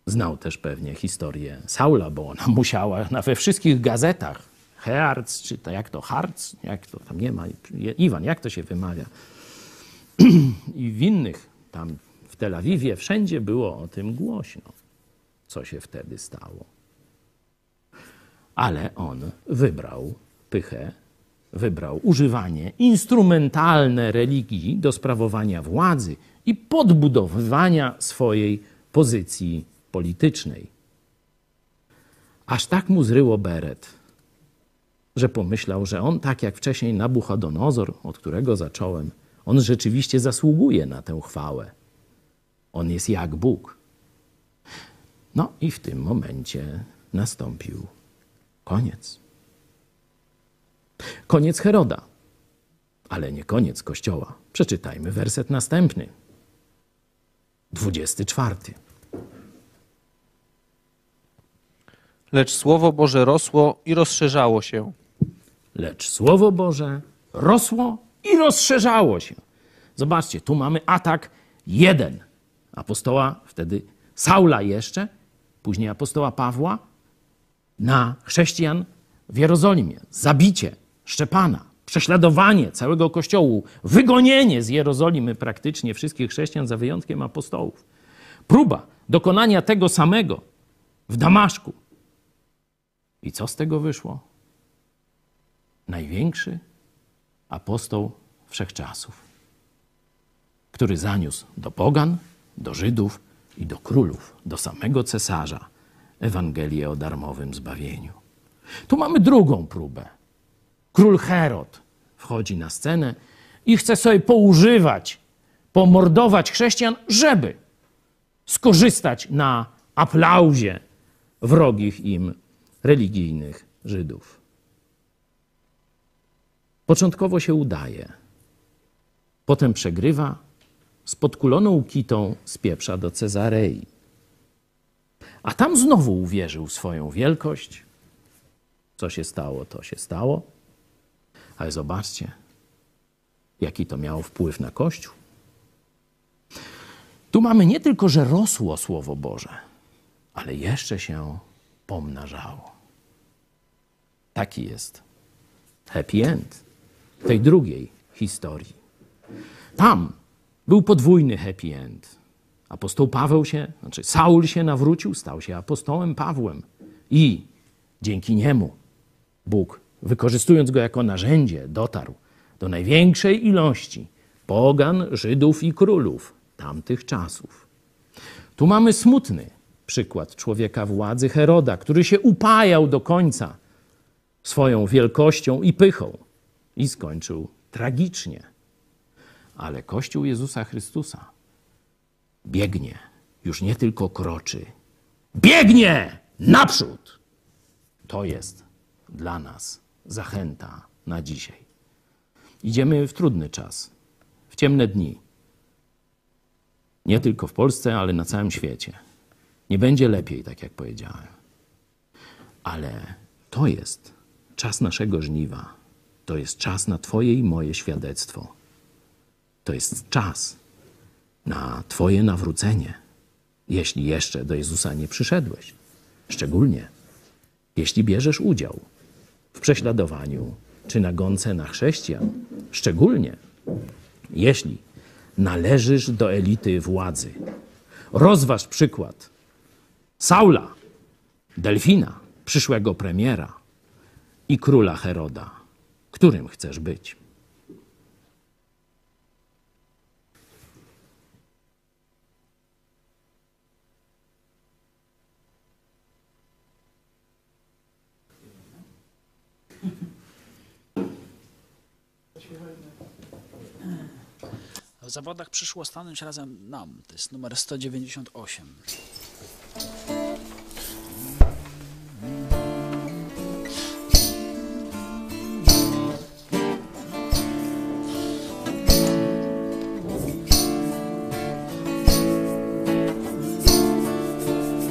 Znał też pewnie historię Saula, bo ona musiała na, we wszystkich gazetach, Hearts, czy to jak to, Harc, jak to tam nie ma, Iwan, jak to się wymawia, [clears throat] i w innych, tam w Tel Awiwie, wszędzie było o tym głośno, co się wtedy stało. Ale on wybrał pychę, wybrał używanie instrumentalne religii do sprawowania władzy i podbudowywania swojej pozycji politycznej. Aż tak mu zryło beret, że pomyślał, że on, tak jak wcześniej Nabuchodonozor, od którego zacząłem, on rzeczywiście zasługuje na tę chwałę. On jest jak Bóg. No i w tym momencie nastąpił koniec. Koniec Heroda, ale nie koniec Kościoła. Przeczytajmy werset następny. 24. Lecz Słowo Boże rosło i rozszerzało się. Lecz Słowo Boże rosło i rozszerzało się. Zobaczcie, tu mamy atak jeden. Apostoła, wtedy Saula jeszcze, później apostoła Pawła, na chrześcijan w Jerozolimie. Zabicie Szczepana, prześladowanie całego kościołu, wygonienie z Jerozolimy praktycznie wszystkich chrześcijan za wyjątkiem apostołów. Próba dokonania tego samego w Damaszku. I co z tego wyszło? Największy apostoł wszechczasów. który zaniósł do pogan, do Żydów i do królów, do samego cesarza Ewangelię o darmowym zbawieniu. Tu mamy drugą próbę. Król Herod wchodzi na scenę i chce sobie poużywać, pomordować chrześcijan, żeby skorzystać na aplauzie wrogich im religijnych Żydów. Początkowo się udaje, potem przegrywa, z podkuloną kitą spieprza do Cezarei. A tam znowu uwierzył swoją wielkość. Co się stało, to się stało. Ale zobaczcie, jaki to miało wpływ na Kościół. Tu mamy nie tylko, że rosło Słowo Boże, ale jeszcze się pomnażało. Taki jest happy end tej drugiej historii. Tam był podwójny happy end. Apostoł Paweł się, znaczy Saul się nawrócił, stał się apostołem Pawłem i dzięki niemu Bóg, wykorzystując go jako narzędzie, dotarł do największej ilości pogan, Żydów i królów tamtych czasów. Tu mamy smutny przykład człowieka władzy Heroda, który się upajał do końca swoją wielkością i pychą i skończył tragicznie. Ale Kościół Jezusa Chrystusa biegnie, już nie tylko kroczy, biegnie naprzód. To jest dla nas zachęta na dzisiaj. Idziemy w trudny czas, w ciemne dni. Nie tylko w Polsce, ale na całym świecie. Nie będzie lepiej, tak jak powiedziałem. Ale to jest czas naszego żniwa. To jest czas na Twoje i moje świadectwo. To jest czas na Twoje nawrócenie, jeśli jeszcze do Jezusa nie przyszedłeś. Szczególnie jeśli bierzesz udział w prześladowaniu czy nagonce na chrześcijan. Szczególnie jeśli należysz do elity władzy. Rozważ przykład Saula, Delfina, przyszłego premiera i króla Heroda. Którym chcesz być? W zawodach przyszło stanąć razem nam. To jest numer 198.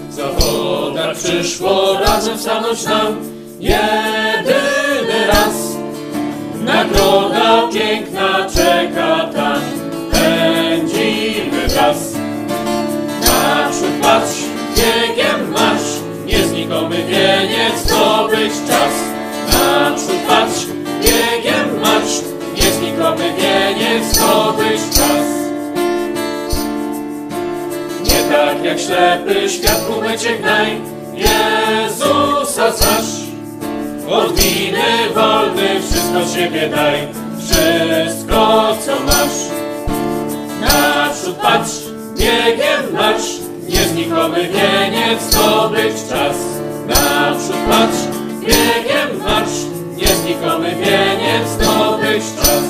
Zawoda przyszło razem stanąć nam jedyny raz. Nagroda piękna czeka wieniec zdobyć czas. Naprzód patrz, biegiem marsz, nieznikomy wieniec zdobyć czas. Nie tak jak ślepy świat ku mecie gnaj, Jezusa znasz. Od winy wolny wszystko siebie daj, wszystko co masz. Naprzód patrz, biegiem marsz, nieznikomy wieniec zdobyć czas. Naprzód patrz, biegiem marsz, nieznikomy wieniec zdobyć czas.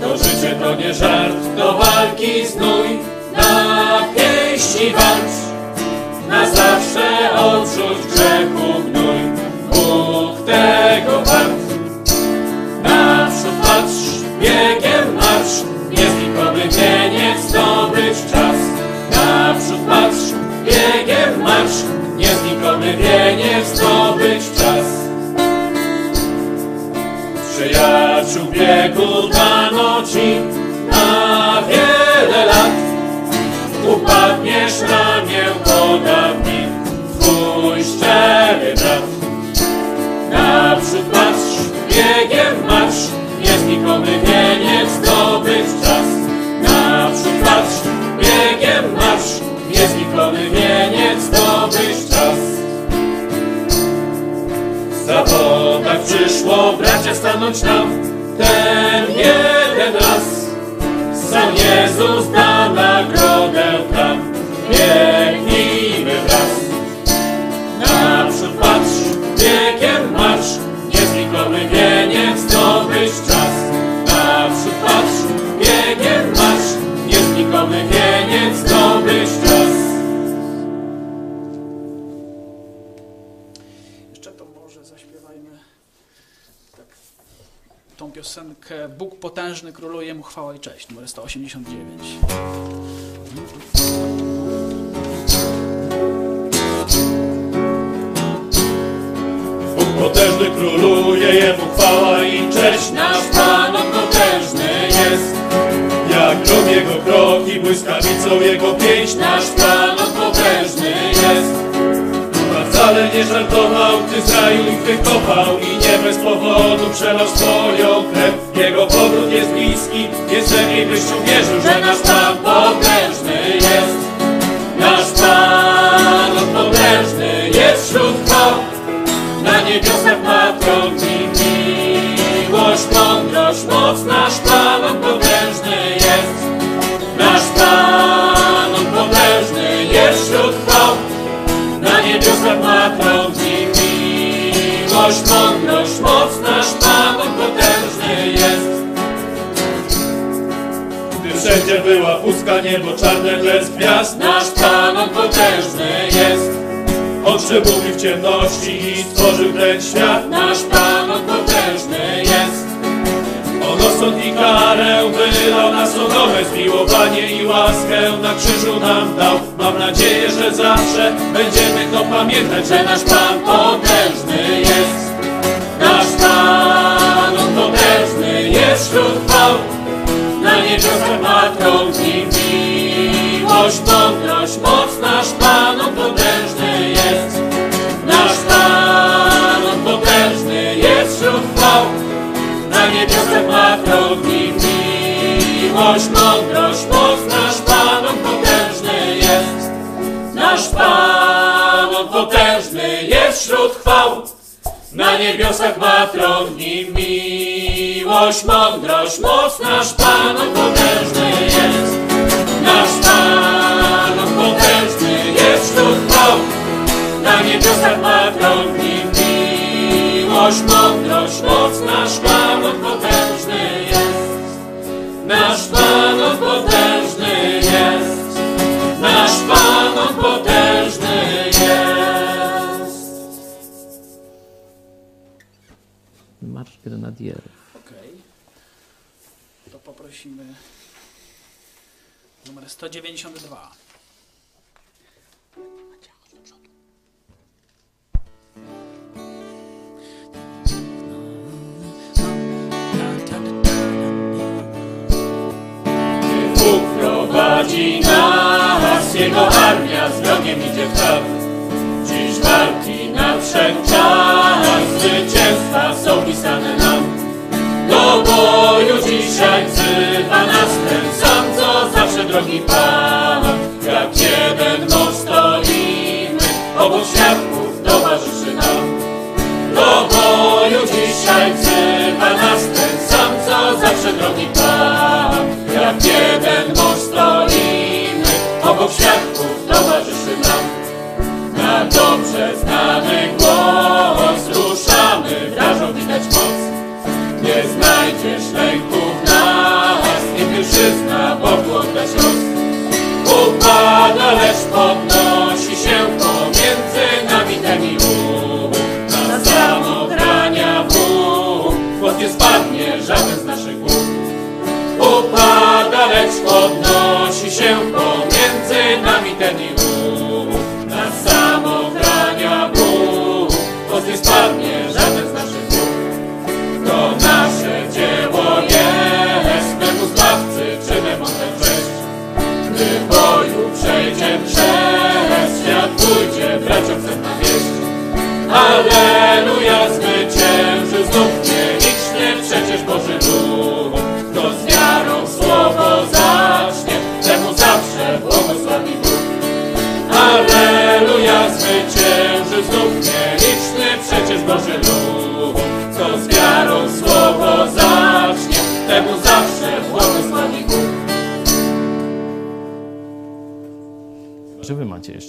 To życie to nie żart, do walki znój, na pięści walcz. Na zawsze odrzuć grzechu gnój, Bóg tego bracia stanąć ten jeden Bóg potężny króluje mu chwała i cześć, numer 189. Bóg potężny króluje, Jemu chwała i cześć. Nasz Pan on potężny jest. Jak grom Jego kroki, błyskawicą Jego pięść. Nasz Pan on potężny jest. Wcale nie żartował, gdy Izrael ich wykopał i nie bez powodu przelał swoją krew. Jego powrót jest bliski, jest lepiej byś uwierzył, że nasz Pan potężny jest. Nasz Pan potężny jest wśród wszędzie była pustka, niebo czarne bez gwiazd. Nasz Pan on potężny jest. On przemówił w ciemności i stworzył ten świat. Nasz Pan on potężny jest. On osąd i karę wylał na Sodomę, zmiłowanie i łaskę na krzyżu nam dał. Mam nadzieję, że zawsze będziemy to pamiętać, że nasz Pan potężny jest. Nasz Pan on potężny jest wśród chwał. Na niebiosach ma tron i miłość, moc. Nasz Pan potężny jest. Nasz Pan potężny jest wśród chwał. Na niebiosach ma tron i miłość, mądrość, moc. Nasz Pan potężny jest. Nasz Pan potężny jest wśród chwał. Na niebiosach ma tron i miłość, mądrość, moc. Nasz Pan potężny jest. Nasz Pan potężny jest wśród chwał. Na niebiosach ma tron miłość, mądrość, moc. Nasz Pan potężny jest. Nasz Pan potężny jest. Nasz Pan potężny jest. Marsz Grenadierów. Okej. To poprosimy numer 192. Bóg prowadzi nas, Jego armia z wrogiem idzie w praw. Dziś walki nadszedł czas, zwycięstwa są pisane nam. Do boju dzisiaj wzywa nas ten sam, drogi Pan. Jak jeden mąż stoimy, obok świadków towarzyszy nam. Do boju dzisiaj wzywa nas ten sam, co zawsze drogi Pan. Jak jeden mąż stoimy, obok świadków podnosi się pomiędzy nami ten i. Na samogrania Bóg, głos nie spadnie żaden z naszych głów. Upada, lecz podnosi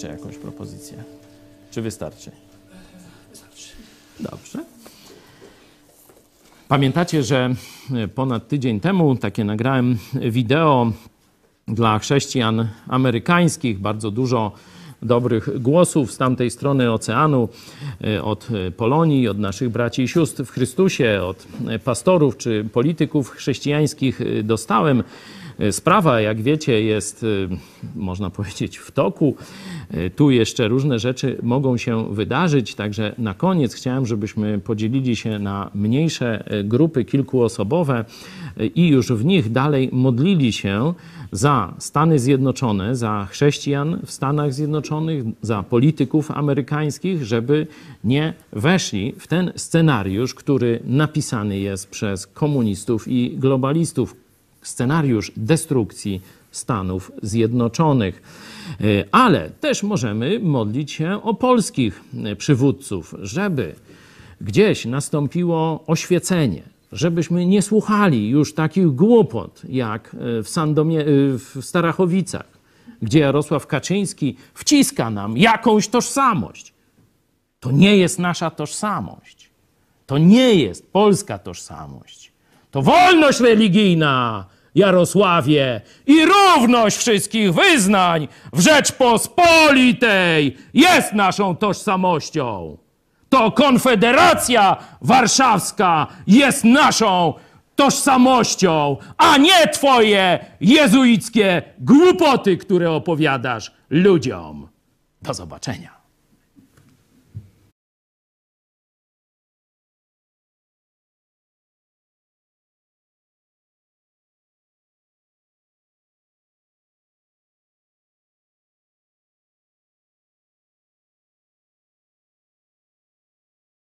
jakąś propozycję? Czy wystarczy? Dobrze. Pamiętacie, że e, ponad tydzień temu takie nagrałem wideo dla chrześcijan amerykańskich, bardzo dużo dobrych głosów z tamtej strony oceanu, e, od e, Polonii, od naszych braci i sióstr w Chrystusie, od pastorów czy polityków chrześcijańskich dostałem. E, Sprawa, jak wiecie, jest, e, można powiedzieć, w toku. E, Tu jeszcze różne rzeczy mogą się wydarzyć, także na koniec chciałem, żebyśmy podzielili się na mniejsze grupy kilkuosobowe i już w nich dalej modlili się za Stany Zjednoczone, za chrześcijan w Stanach Zjednoczonych, za polityków amerykańskich, żeby nie weszli w ten scenariusz, który napisany jest przez komunistów i globalistów scenariusz destrukcji Stanów Zjednoczonych. E, Ale też możemy modlić się o polskich e, przywódców, żeby gdzieś nastąpiło oświecenie, żebyśmy nie słuchali już takich głupot jak e, w, Sandomie, w Starachowicach, gdzie Jarosław Kaczyński wciska nam jakąś tożsamość. To nie jest nasza tożsamość. To nie jest polska tożsamość. To wolność religijna, Jarosławie, i równość wszystkich wyznań w Rzeczpospolitej jest naszą tożsamością. To Konfederacja Warszawska jest naszą tożsamością, a nie twoje jezuickie głupoty, które opowiadasz ludziom. Do zobaczenia.